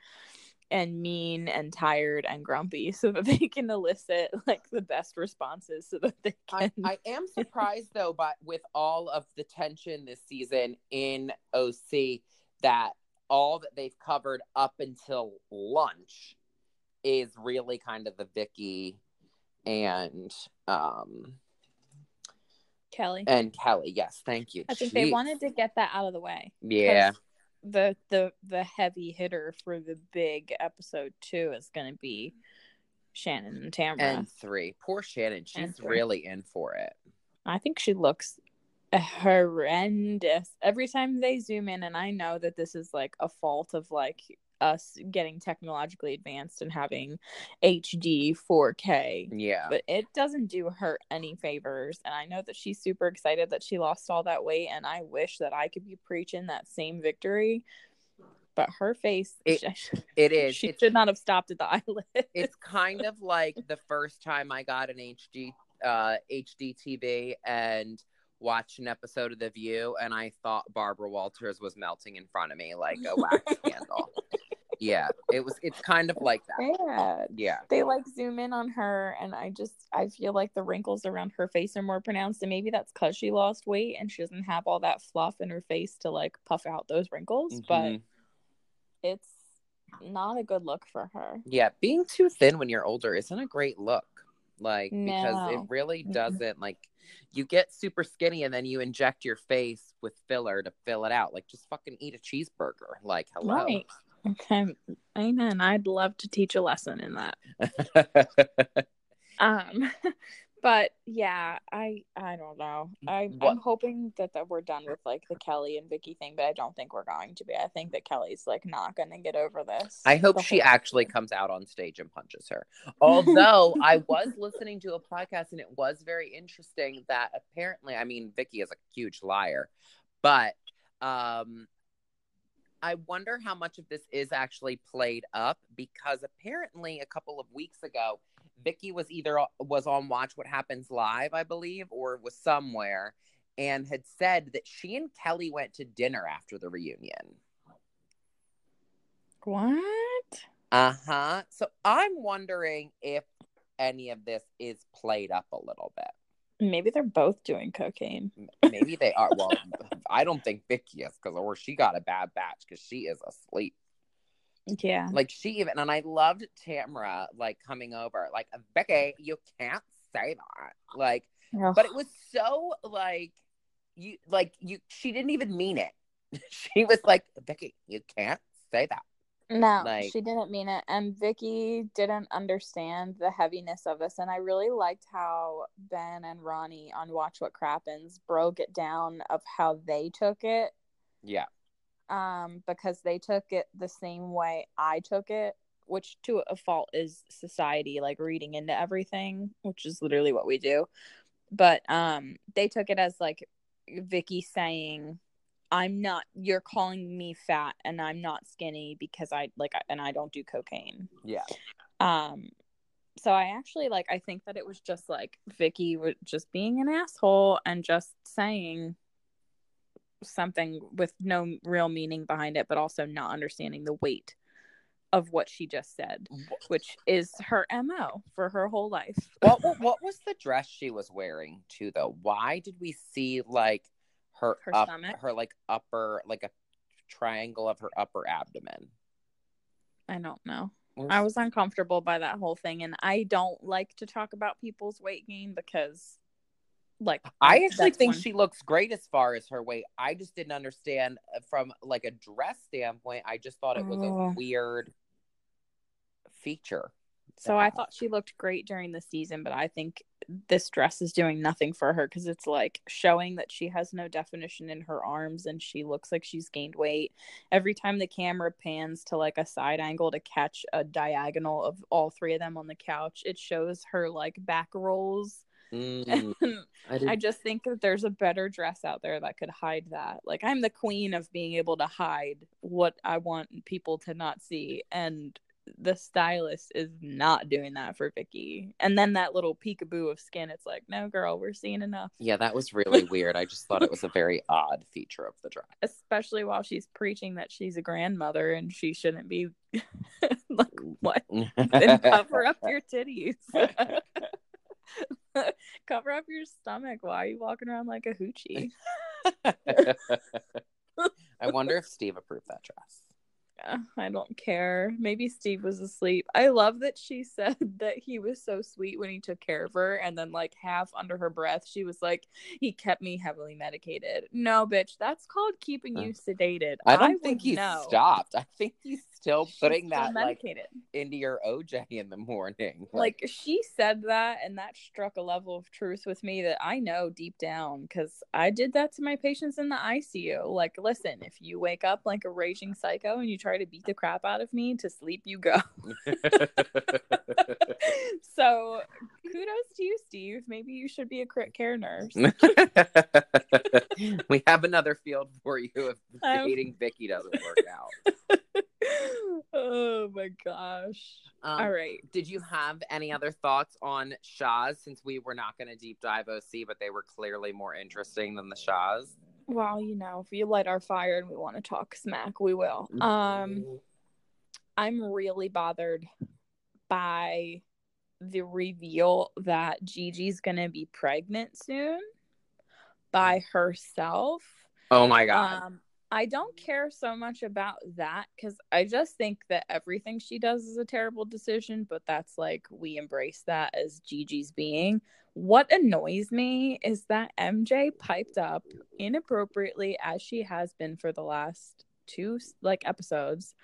and mean and tired and grumpy <laughs> so that they can elicit like the best responses so that they I, can I am <laughs> surprised though, but with all of the tension this season in OC, that all that they've covered up until lunch is really kind of the Vicki and um Kelly. and Kelly. Yes, thank you. I think they wanted to get that out of the way. Yeah, the the the heavy hitter for the big episode two is going to be Shannon and Tamara. and three. Poor Shannon. She's really in for it. I think she looks horrendous every time they zoom in, and I know that this is like a fault of like us getting technologically advanced and having HD 4K. Yeah. But it doesn't do her any favors. And I know that she's super excited that she lost all that weight. And I wish that I could be preaching that same victory. But her face, It- <laughs> it is. she It's- should not have stopped at the eyelid. it's <laughs> kind of like the first time I got an HD uh HD TV and watched an episode of The View and I thought Barbara Walters was melting in front of me like a wax <laughs> candle. Yeah, it was it's kind of like that. Bad. Yeah. They like zoom in on her, and I just I feel like the wrinkles around her face are more pronounced, and maybe that's because she lost weight and she doesn't have all that fluff in her face to like puff out those wrinkles. But Mhm. it's not a good look for her. Yeah, being too thin when you're older isn't a great look. Like because it really doesn't like you get super skinny and then you inject your face with filler to fill it out. Like just fucking eat a cheeseburger. Like hello. Right. Okay. Amen. I'd love to teach a lesson in that. <laughs> Um, <laughs> but yeah, I I don't know. I I'm hoping that that we're done with like the Kelly and Vicki thing, but I don't think we're going to be. I think that Kelly's like not going to get over this. I hope she actually season. comes out on stage and punches her. Although I was <laughs> listening to a podcast and it was very interesting that apparently, I mean, Vicki is a huge liar, but um, I wonder how much of this is actually played up because apparently a couple of weeks ago, Vicki was either was on Watch What Happens Live, I believe, or was somewhere, and had said that she and Kelly went to dinner after the reunion. What? Uh huh. So I'm wondering if any of this is played up a little bit. Maybe they're both doing cocaine. Maybe they are. Well, <laughs> I don't think Vicki is because, or she got a bad batch because she is asleep. Yeah. Like she even, and I loved Tamara like coming over, like Vicki, you can't say that. Like, but it was so like you, like you. She didn't even mean it. <laughs> she was like, Vicki, you can't say that. No, Like- she didn't mean it. And Vicki didn't understand the heaviness of this. And I really liked how Ben and Ronnie on Watch What Crappens broke it down of how they took it. Yeah. Um, because they took it the same way I took it, which to a fault is society like reading into everything, which is literally what we do. But um they took it as like Vicki saying I'm not you're calling me fat and I'm not skinny because I like and I don't do cocaine. Yeah. Um so I actually like I think that it was just like Vicki was just being an asshole and just saying something with no real meaning behind it but also not understanding the weight of what she just said, which is her MO for her whole life. <laughs> what, what what was the dress she was wearing too though why did we see like her Her up, stomach? her like upper like a triangle of her upper abdomen I don't know. I was uncomfortable by that whole thing, and I don't like to talk about people's weight gain because, like, I actually think one- she looks great as far as her weight. I just didn't understand uh, from like a dress standpoint. I just thought it was a Oh. weird feature. So I thought she looked great during the season, but I think this dress is doing nothing for her because it's like showing that she has no definition in her arms and she looks like she's gained weight. Every time the camera pans to like a side angle to catch a diagonal of all three of them on the couch, it shows her like back rolls. Mm, <laughs> I I just think that there's a better dress out there that could hide that. Like I'm the queen of being able to hide what I want people to not see and the stylist is not doing that for Vicki. And then that little peekaboo of skin, it's like, no girl, we're seeing enough. yeah, that was really <laughs> weird. I just thought it was a very odd feature of the dress. Especially while she's preaching that she's a grandmother and she shouldn't be <laughs> like what? Then cover up your titties. <laughs> cover up your stomach. Why are you walking around like a hoochie? <laughs> I wonder if Steve approved that dress. I don't care. Maybe Steve was asleep. I love that she <laughs> said that he was so sweet when he took care of her, and then, like, half under her breath, she was like, He kept me heavily medicated. No, bitch, that's called keeping you sedated. I don't would think he know. stopped. I think he's still putting still that like medicated. into your OJ in the morning. Like, she said that, and that struck a level of truth with me that I know deep down because I did that to my patients in the ICU. Like, listen, if you wake up like a raging psycho and you try to beat the crap out of me to sleep, you go. <laughs> so kudos to you, Steve. Maybe you should be a crit care nurse. <laughs> we have another field for you if Um, dating Vicki doesn't work out. <laughs> <laughs> oh my gosh. Um, All right. Did you have any other thoughts on Shahs since we were not going to deep dive OC, but they were clearly more interesting than the Shahs? Well, you know, if you light our fire and we want to talk smack, we will. Mm-hmm. Um I'm really bothered by the reveal that Gigi's gonna be pregnant soon by herself. Oh my god. Um, I don't care so much about that because I just think that everything she does is a terrible decision, but that's like we embrace that as Gigi's being. What annoys me is that MJ piped up inappropriately as she has been for the last two like episodes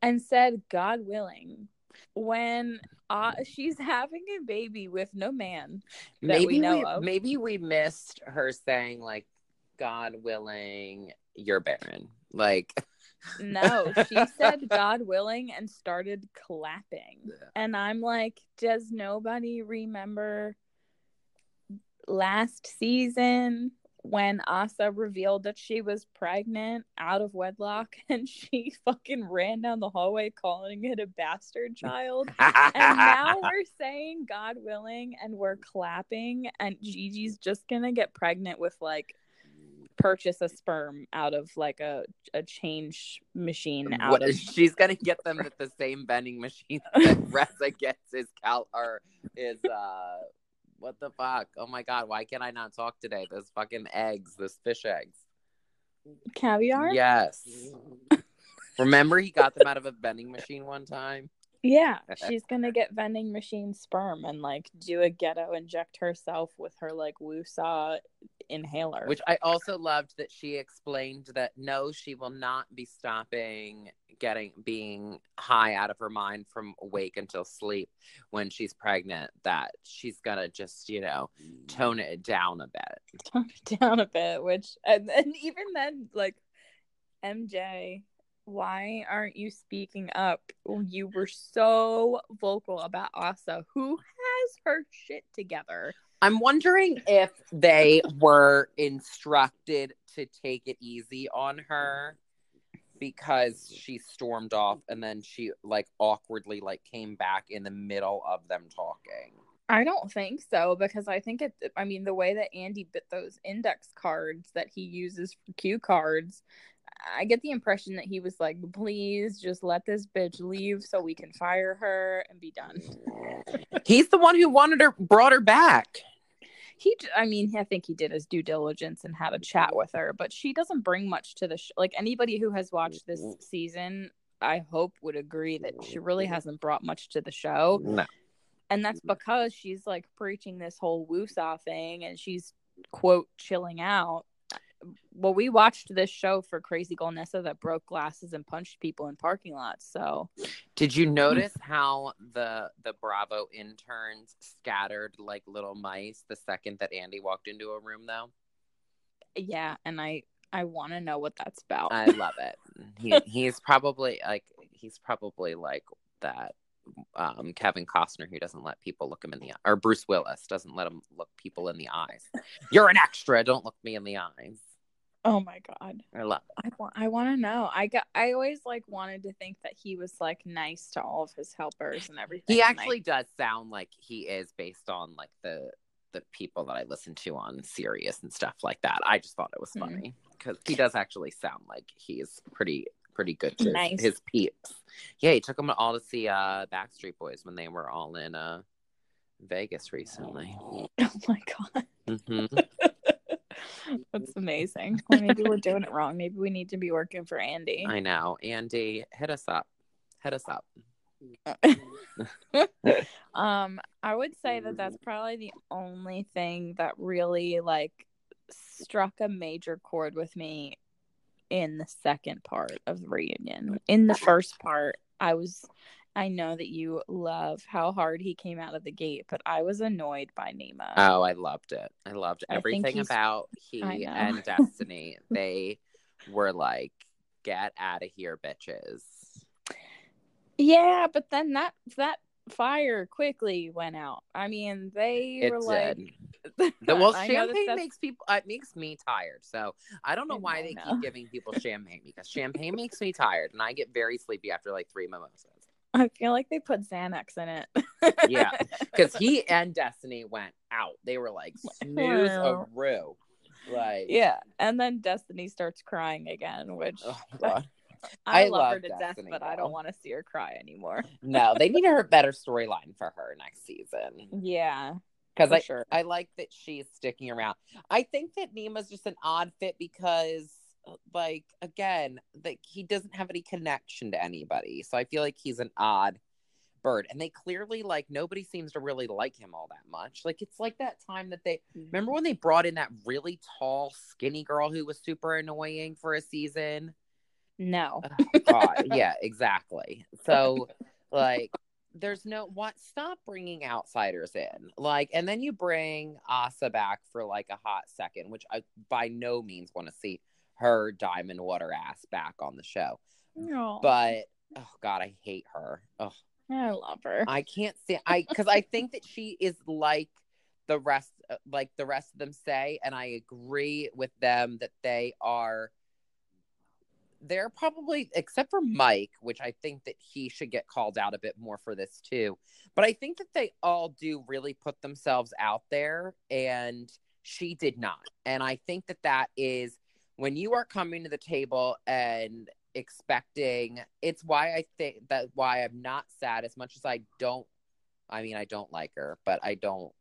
and said, God willing, when uh, she's <laughs> having a baby with no man that maybe we know we, of. maybe we missed her saying like, "God willing, you're barren." Like, No, she <laughs> said God willing and started clapping. And I'm like, does nobody remember last season when Asa revealed that she was pregnant out of wedlock <laughs> and she fucking ran down the hallway calling it a bastard child? And now <laughs> we're saying God willing and we're clapping and Gigi's just gonna get pregnant with like purchase a sperm out of like a a change machine out what, of she's gonna get them <laughs> at the same vending machine <laughs> that Reza gets his cal or is uh what the fuck? Oh my god, why can't I not talk today? Those fucking eggs, those fish eggs. caviar. Yes. Remember he got them out of a vending machine one time? Yeah, <laughs> she's gonna get vending machine sperm and like do a ghetto inject herself with her like Wusa inhaler. Which I also loved that she explained that no, she will not be stopping getting being high out of her mind from awake until sleep when she's pregnant. That she's gonna just, you know, tone it down a bit. <laughs> tone it down a bit. Which and, and even then, like MJ, why aren't you speaking up? You were so vocal about Asa, who has her shit together. I'm wondering if they <laughs> were instructed to take it easy on her because she stormed off and then she like awkwardly like came back in the middle of them talking. I don't think so because I think it. I mean, the way that Andy bit those index cards that he uses for cue cards, I get the impression that he was like, "Please just let this bitch leave so we can fire her and be done." <laughs> He's the one who wanted her brought her back. He, I mean, I think he did his due diligence and had a chat with her, but she doesn't bring much to the sh- like anybody who has watched this season I hope would agree that she really hasn't brought much to the show. No. And that's because she's like preaching this whole woosah thing and she's quote chilling out. Well, we watched this show for Crazy Golnesa that broke glasses and punched people in parking lots. So Did you notice how the the Bravo interns scattered like little mice the second that Andy walked into a room though? yeah, and I I want to know what that's about. I love it. <laughs> He he's probably like he's probably like that um Kevin Costner who doesn't let people look him in the eye or Bruce Willis doesn't let him look people in the eyes. You're an extra, don't look me in the eyes. Oh my god. I love it. I want I want to know. I got I always like wanted to think that he was like nice to all of his helpers and everything. He I- actually does sound like he is based on like the the people that I listen to on Sirius and stuff like that. I just thought it was Hmm. funny because he does actually sound like he's pretty pretty good to his- Nice. his peeps. Yeah, he took them all to see uh Backstreet Boys when they were all in uh Vegas recently. <laughs> Oh my god. hmm <laughs> That's <laughs> amazing. Well, maybe we're doing it wrong. Maybe we need to be working for Andy. I know. Andy, hit us up. Hit us up. <laughs> um, I would say that that's <laughs> probably the only thing that really like struck a major chord with me in the second part of the reunion. In the first part, I was I know that you love how hard he came out of the gate, but I was annoyed by Nema. Oh, I loved it. I loved I everything about he and <laughs> Destiney. they were like, get out of here, bitches. yeah, but then that that fire quickly went out. I mean, they It were did. like <laughs> The, well, <laughs> that champagne makes people uh, it makes me tired. So I don't know I why know, they keep giving people champagne because champagne makes me tired, and I get very sleepy after like three mimosas. I feel like they put Xanax in it. Yeah, <laughs> Because he and Destiney went out. They were like snooze a roo. Like, yeah, and then Destiney starts crying again, which oh <laughs> God. I, I love, her to Destiney, death, but I don't want to see her cry anymore. no, they need a better storyline for her next season. <laughs> Yeah, because I sure. I like that she's sticking around. I think that Nema's just an odd fit because, like, again, like he doesn't have any connection to anybody, so I feel like he's an odd bird. And they clearly like nobody seems to really like him all that much. Like it's like that time that they mm-hmm. remember when they brought in that really tall, skinny girl who was super annoying for a season. No, Oh, God, yeah, exactly. So, like, there's no what. Stop bringing outsiders in, like, and then you bring Asa back for like a hot second, which I by no means want to see her diamond water ass back on the show. no, But oh God, I hate her. Oh, I love her. I can't say I because I think that she is like the rest, uh, like the rest of them say, and I agree with them that they are. They're probably, except for Mike, which I think that he should get called out a bit more for this too. But I think that they all do really put themselves out there, and she did not. And I think that that is when you are coming to the table and expecting it's why i think that why i'm not sad as much as i don't i mean i don't like her but i don't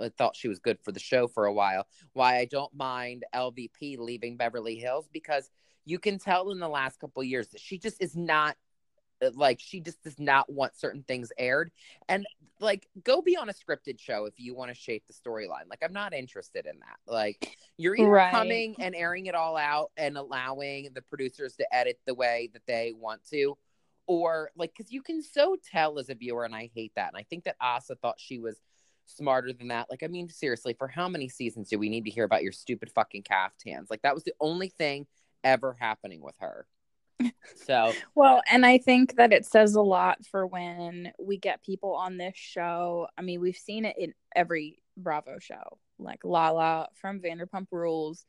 I thought she was good for the show for a while. Why i don't mind lvp leaving beverly hills because you can tell in the last couple years that she just is not Uh, like she just does not want certain things aired. And like go be on a scripted show if you want to shape the storyline. Like i'm not interested in that. Like you're either Right. coming and airing it all out and allowing the producers to edit the way that they want to or like because you can so tell as a viewer and i hate that and i think that asa thought she was smarter than that. Like i mean seriously for how many seasons do we need to hear about your stupid fucking caftans like that was the only thing ever happening with her so <laughs> Well, and I think that it says a lot for when we get people on this show. I mean, we've seen it in every Bravo show, like Lala from Vanderpump Rules,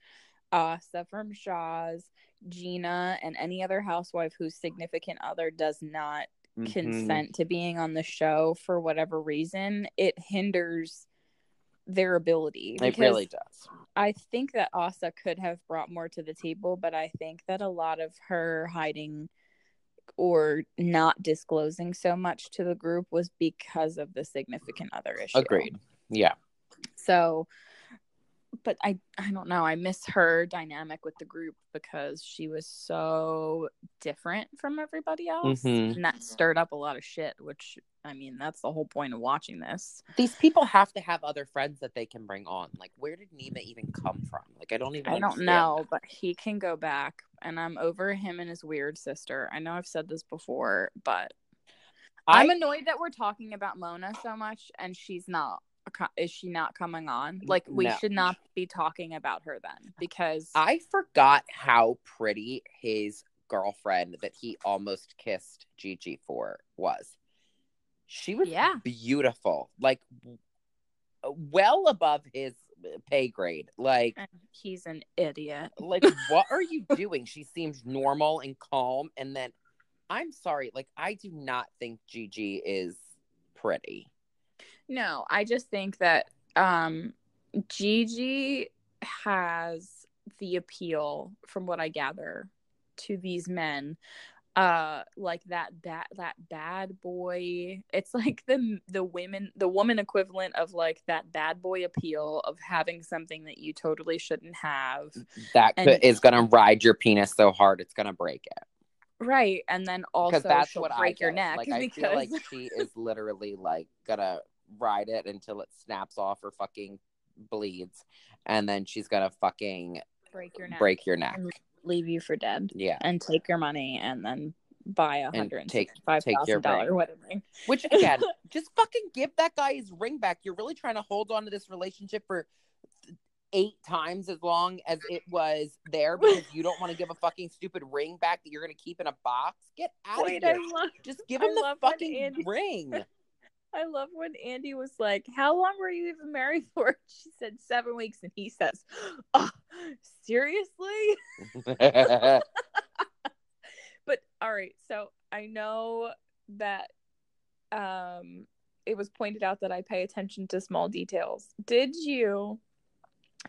Asa from Shahs, Gina, and any other housewife whose significant other does not mhm. consent to being on the show for whatever reason, it hinders their ability. it really does I think that Asa could have brought more to the table, but I think that a lot of her hiding or not disclosing so much to the group was because of the significant other issue. agreed yeah So but I I don't know. I miss her dynamic with the group because she was so different from everybody else, Mhm. and that stirred up a lot of shit. Which I mean, that's the whole point of watching this. These people have to have other friends that they can bring on. Like, where did Nema even come from? Like, I don't even. I don't know, that. but he can go back, and I'm over him and his weird sister. I know I've said this before, but I I'm annoyed that we're talking about Mona so much, and she's not. Is she not coming on? Like we No. should not be talking about her then, because I forgot how pretty his girlfriend that he almost kissed Gigi for was. She was yeah, beautiful, like uh, well above his uh, pay grade. Like, and he's an idiot. like <laughs> what are you doing? She seems normal and calm, and then I'm sorry, like I do not think Gigi is pretty. No, I just think that um Gigi has the appeal from what I gather to these men uh like that bad that bad boy it's like the the women the woman equivalent of like that bad boy appeal of having something that you totally shouldn't have That And- could, is gonna ride your penis so hard it's gonna break it. right and then also that's she'll what break I your get. neck Like <laughs> I because feel like she is literally like gonna ride it until it snaps off or fucking bleeds, and then she's gonna fucking break your neck break your neck. And leave you for dead Yeah. and take your money and then buy a hundred and take- your thousand dollar wedding ring. Which <laughs> again, just fucking give that guy his ring back. You're really trying to hold on to this relationship for eight times as long as it was there because you don't want to give a fucking stupid ring back that you're gonna keep in a box. Get out Wait, of here. love, Just give I him the fucking Andy- ring. <laughs> I love when Andy was like, "How long were you even married <laughs> for?" She said seven weeks, and he says, "Oh, <gasps> seriously?" <laughs> <laughs> But all right, so I know that um it was pointed out that I pay attention to small details. Did you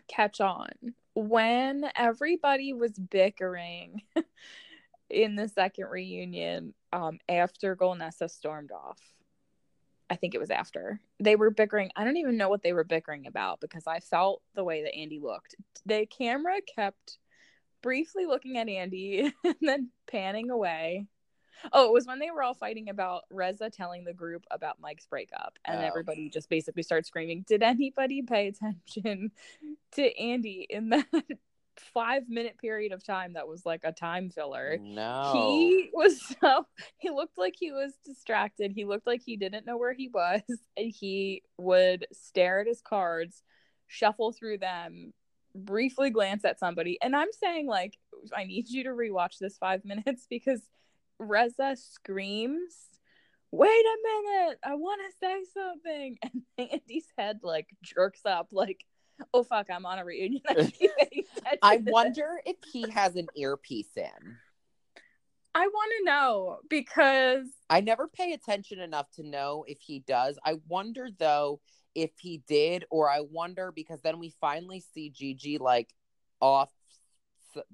catch on when everybody was bickering in the second reunion um after Golnesa stormed off? I think it was after. They were bickering. I don't even know what they were bickering about because I felt the way that Andy looked. The camera kept briefly looking at Andy <laughs> and then panning away. Oh, it was when they were all fighting about Reza telling the group about Mike's breakup, and Oh. everybody just basically started screaming. Did anybody pay attention <laughs> to Andy in that five minute period of time that was like a time filler? no. He was so he looked like he was distracted. He looked like he didn't know where he was, <laughs> and he would stare at his cards, shuffle through them, briefly glance at somebody. And I'm saying like I need you to rewatch this 5 <laughs> minutes because Reza screams, "Wait a minute, I want to say something." <laughs> And Andy's head like jerks up like, <laughs> "Oh fuck, I'm on a reunion." <laughs> I should be paying attention I to this." wonder if he has an earpiece in. I want to know because I never pay attention enough to know if he does. I wonder though if he did, or I wonder because then we finally see Gigi like off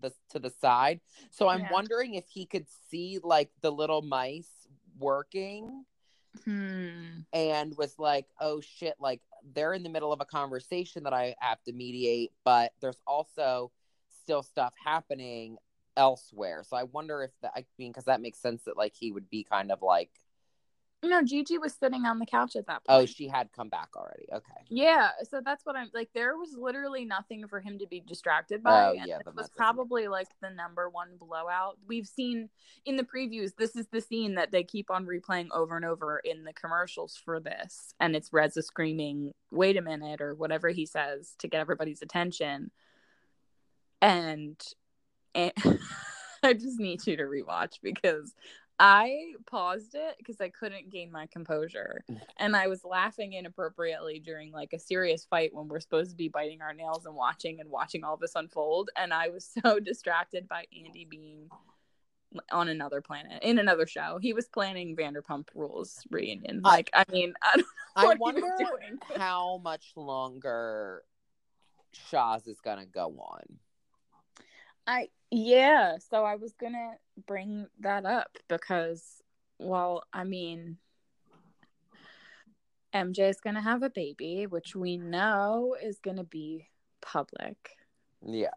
the to the side. So I'm Yeah. wondering if he could see like the little mice working Hmm. and was like, oh shit, like they're in the middle of a conversation that I have to mediate, but there's also still stuff happening elsewhere. So I wonder if that, I mean, because that makes sense that like he would be kind of like, No, Gigi was sitting on the couch at that oh, point. oh, she had come back already. Okay. yeah, so that's what I'm like. There was literally nothing for him to be distracted by. Oh, and yeah, it was probably like the number one blowout we've seen in the previews. This is the scene that they keep on replaying over and over in the commercials for this, and it's Reza screaming, "Wait a minute!" or whatever he says to get everybody's attention. And, and <laughs> I just need you to rewatch because I paused it because I couldn't gain my composure. Mm. And I was laughing inappropriately during like a serious fight when we're supposed to be biting our nails and watching and watching all this unfold. And I was <laughs> so distracted by Andy being on another planet in another show. He was planning Vanderpump Rules reunion. I- Like, I mean, <laughs> I don't know I what wonder he was doing. how much longer Shahs is gonna go on. I yeah, so I was gonna bring that up because well, I mean MJ is gonna have a baby, which we know is gonna be public Yeah.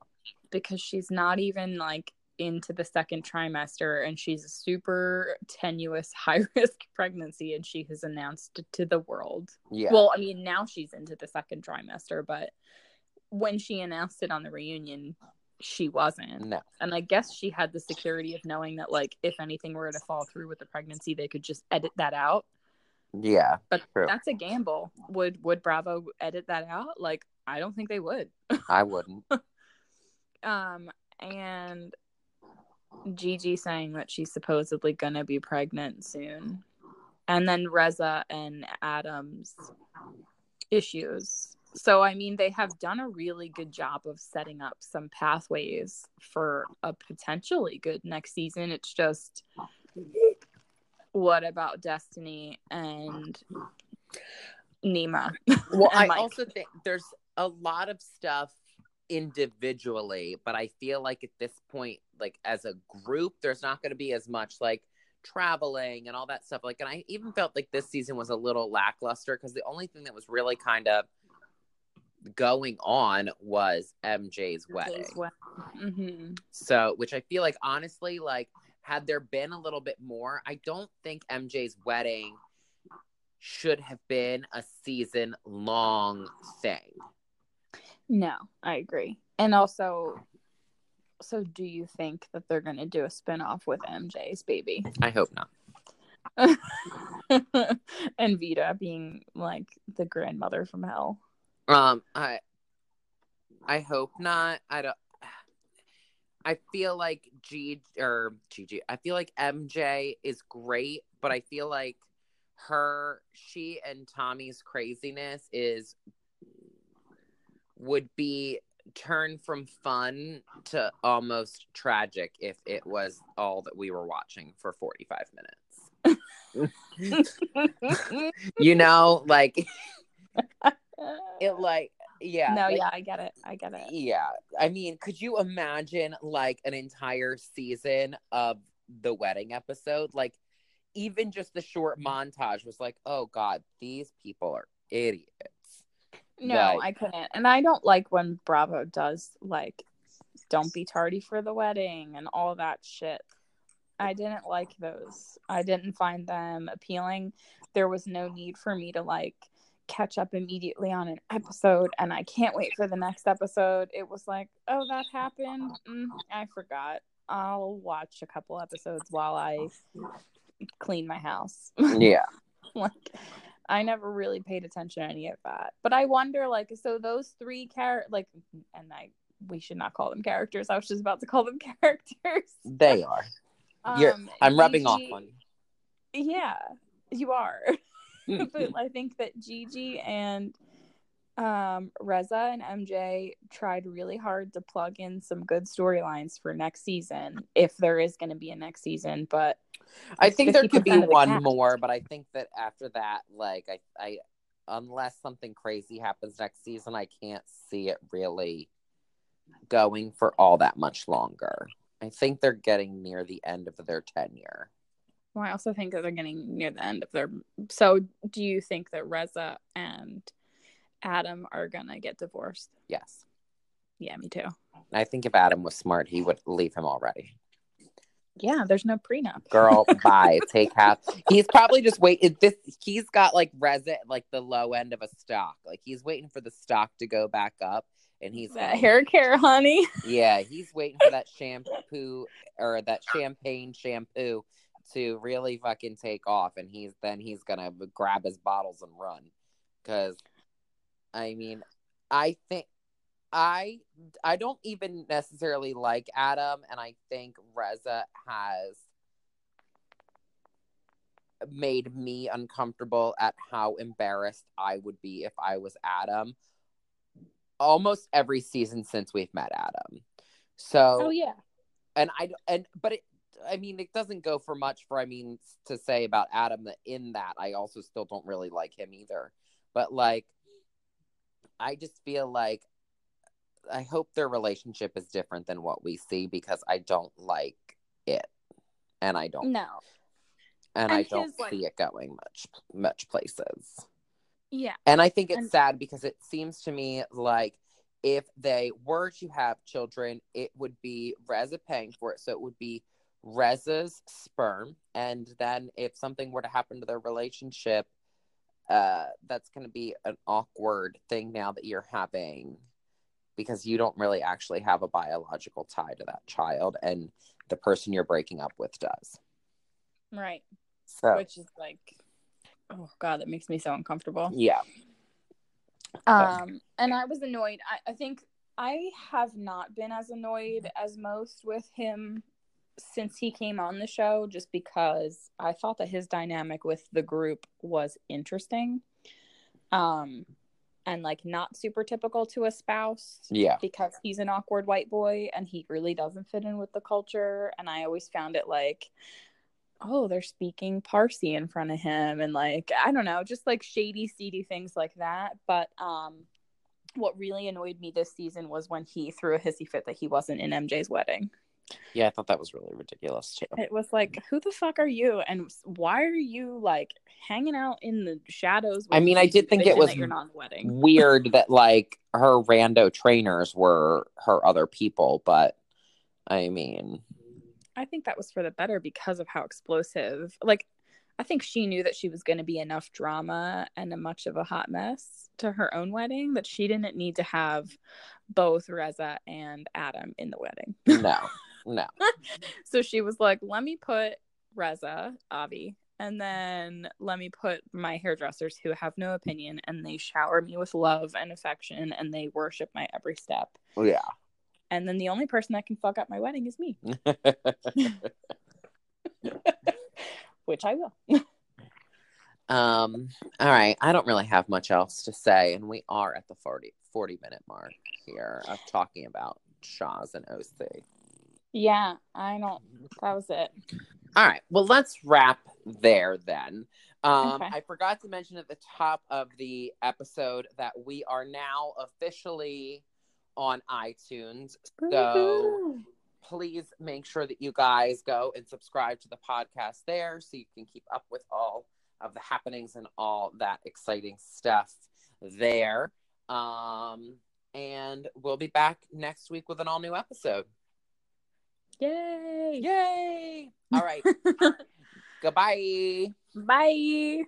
because she's not even like into the second trimester and she's a super tenuous <laughs> high risk pregnancy and she has announced it to the world. Yeah. Well, I mean, now she's into the second trimester, but when she announced it on the reunion, she wasn't. no. And I guess she had the security of knowing that, like, if anything were to fall through with the pregnancy, they could just edit that out. Yeah. But True. that's a gamble. Would Would Bravo edit that out? Like, I don't think they would. <laughs> I wouldn't. Um, and Gigi saying that she's supposedly gonna be pregnant soon, and then Reza and Adam's issues. So I mean, they have done a really good job of setting up some pathways for a potentially good next season. It's just what about Destiney and Nema? <laughs> Well, And I also think there's a lot of stuff individually, but I feel like at this point, like as a group, there's not going to be as much like traveling and all that stuff. Like, and I even felt like this season was a little lackluster because the only thing that was really kind of going on was MJ's wedding. hmm So, which I feel like honestly, like, had there been a little bit more, I don't think MJ's wedding should have been a season long thing. No, I agree. And also, so do you think that they're going to do a spin-off with MJ's baby? I hope not. <laughs> and Vida being like the grandmother from hell. Um, I, I hope not. I don't. I feel like G or Gigi. I feel like MJ is great, but I feel like her, she and Tommy's craziness is would be turned from fun to almost tragic if it was all that we were watching for 45 minutes. <laughs> <laughs> You know, like it like yeah. no, like, yeah, I get it. I get it. yeah. I mean, could you imagine like an entire season of the wedding episode? Like even just the short montage was like, "Oh god, these people are idiots." No, Like- I couldn't. And I don't like when Bravo does like don't be tardy for the wedding and all that shit. I didn't like those. I didn't find them appealing. There was no need for me to like catch up immediately on an episode and I can't wait for the next episode. It was like, "Oh, that happened. Mm, I forgot. I'll watch a couple episodes while I clean my house." <laughs> Yeah. like I never really paid attention to any of that. But I wonder, like, so those three char like, and I we should not call them characters. I was just about to call them <laughs> characters. They are. You're, Um, I'm rubbing off on you. Yeah, you are. <laughs> <laughs> but I think that Gigi and um, Reza and MJ tried really hard to plug in some good storylines for next season, if there is going to be a next season. But I think there could be the one cast. more, but I think that after that, like I, I, unless something crazy happens next season, I can't see it really going for all that much longer. I think they're getting near the end of their tenure. Well, I also think that they're getting near the end of their. So, do you think that Reza and Adam are gonna get divorced? Yes, Yeah, me too. I think if Adam was smart, he would leave him already. Yeah, there's no prenup. Girl, <laughs> bye. Take half. He's probably just waiting. This he's got like Reza like the low end of a stock. Like he's waiting for the stock to go back up, and he's That gonna- hair care, honey. Yeah, he's waiting for that shampoo or that champagne shampoo to really fucking take off, and he's then he's gonna grab his bottles and run. Because, I mean, I think I I don't even necessarily like Adam, and I think Reza has made me uncomfortable at how embarrassed I would be if I was Adam. Almost every season since we've met Adam. So Oh yeah. and I and but it I mean it doesn't go for much for I mean to say about Adam that in that I also still don't really like him either. But like I just feel like I hope their relationship is different than what we see because I don't like it. And I don't No. and, I don't like- see it going much much places. Yeah. And I think it's And- sad because it seems to me like if they were to have children, it would be Reza paying for it. So it would be Reza's sperm. And then if something were to happen to their relationship, uh, that's going to be an awkward thing now that you're having because you don't really actually have a biological tie to that child and the person you're breaking up with does. Right. So, Which is like, oh God, that makes me so uncomfortable. yeah. Um, and I was annoyed. I, I think I have not been as annoyed as most with him since he came on the show, just because I thought that his dynamic with the group was interesting. Um, and like not super typical to a spouse Yeah. because he's an awkward white boy and he really doesn't fit in with the culture. And I always found it like, oh, they're speaking Parsi in front of him and like, I don't know, just like shady, seedy things like that. But um what really annoyed me this season was when he threw a hissy fit that he wasn't in MJ's wedding. Yeah, I thought that was really ridiculous too. It was like, who the fuck are you? And why are you like hanging out in the shadows? I mean, I did think it was that you're not wedding. Weird that like her rando trainers were her other people, but I mean, I think that was for the better because of how explosive. Like, I think she knew that she was going to be enough drama and a much of a hot mess to her own wedding that she didn't need to have both Reza and Adam in the wedding. no, <laughs> no. <laughs> so she was like, let me put Reza, Avi, and then let me put my hairdressers who have no opinion and they shower me with love and affection and they worship my every step. Yeah. And then the only person that can fuck up my wedding is me, <laughs> <laughs> which I will. um, all right. I don't really have much else to say, and we are at the 40, 40 minute mark here of talking about Shahs and OC. Yeah, I don't. That was it. All right. Well, let's wrap there then. Um, Okay. I forgot to mention at the top of the episode that we are now officially on iTunes. So please make sure that you guys go and subscribe to the podcast there so you can keep up with all of the happenings and all that exciting stuff there. Um, and we'll be back next week with an all new episode. Yay! Yay! All right. <laughs> Goodbye. Bye.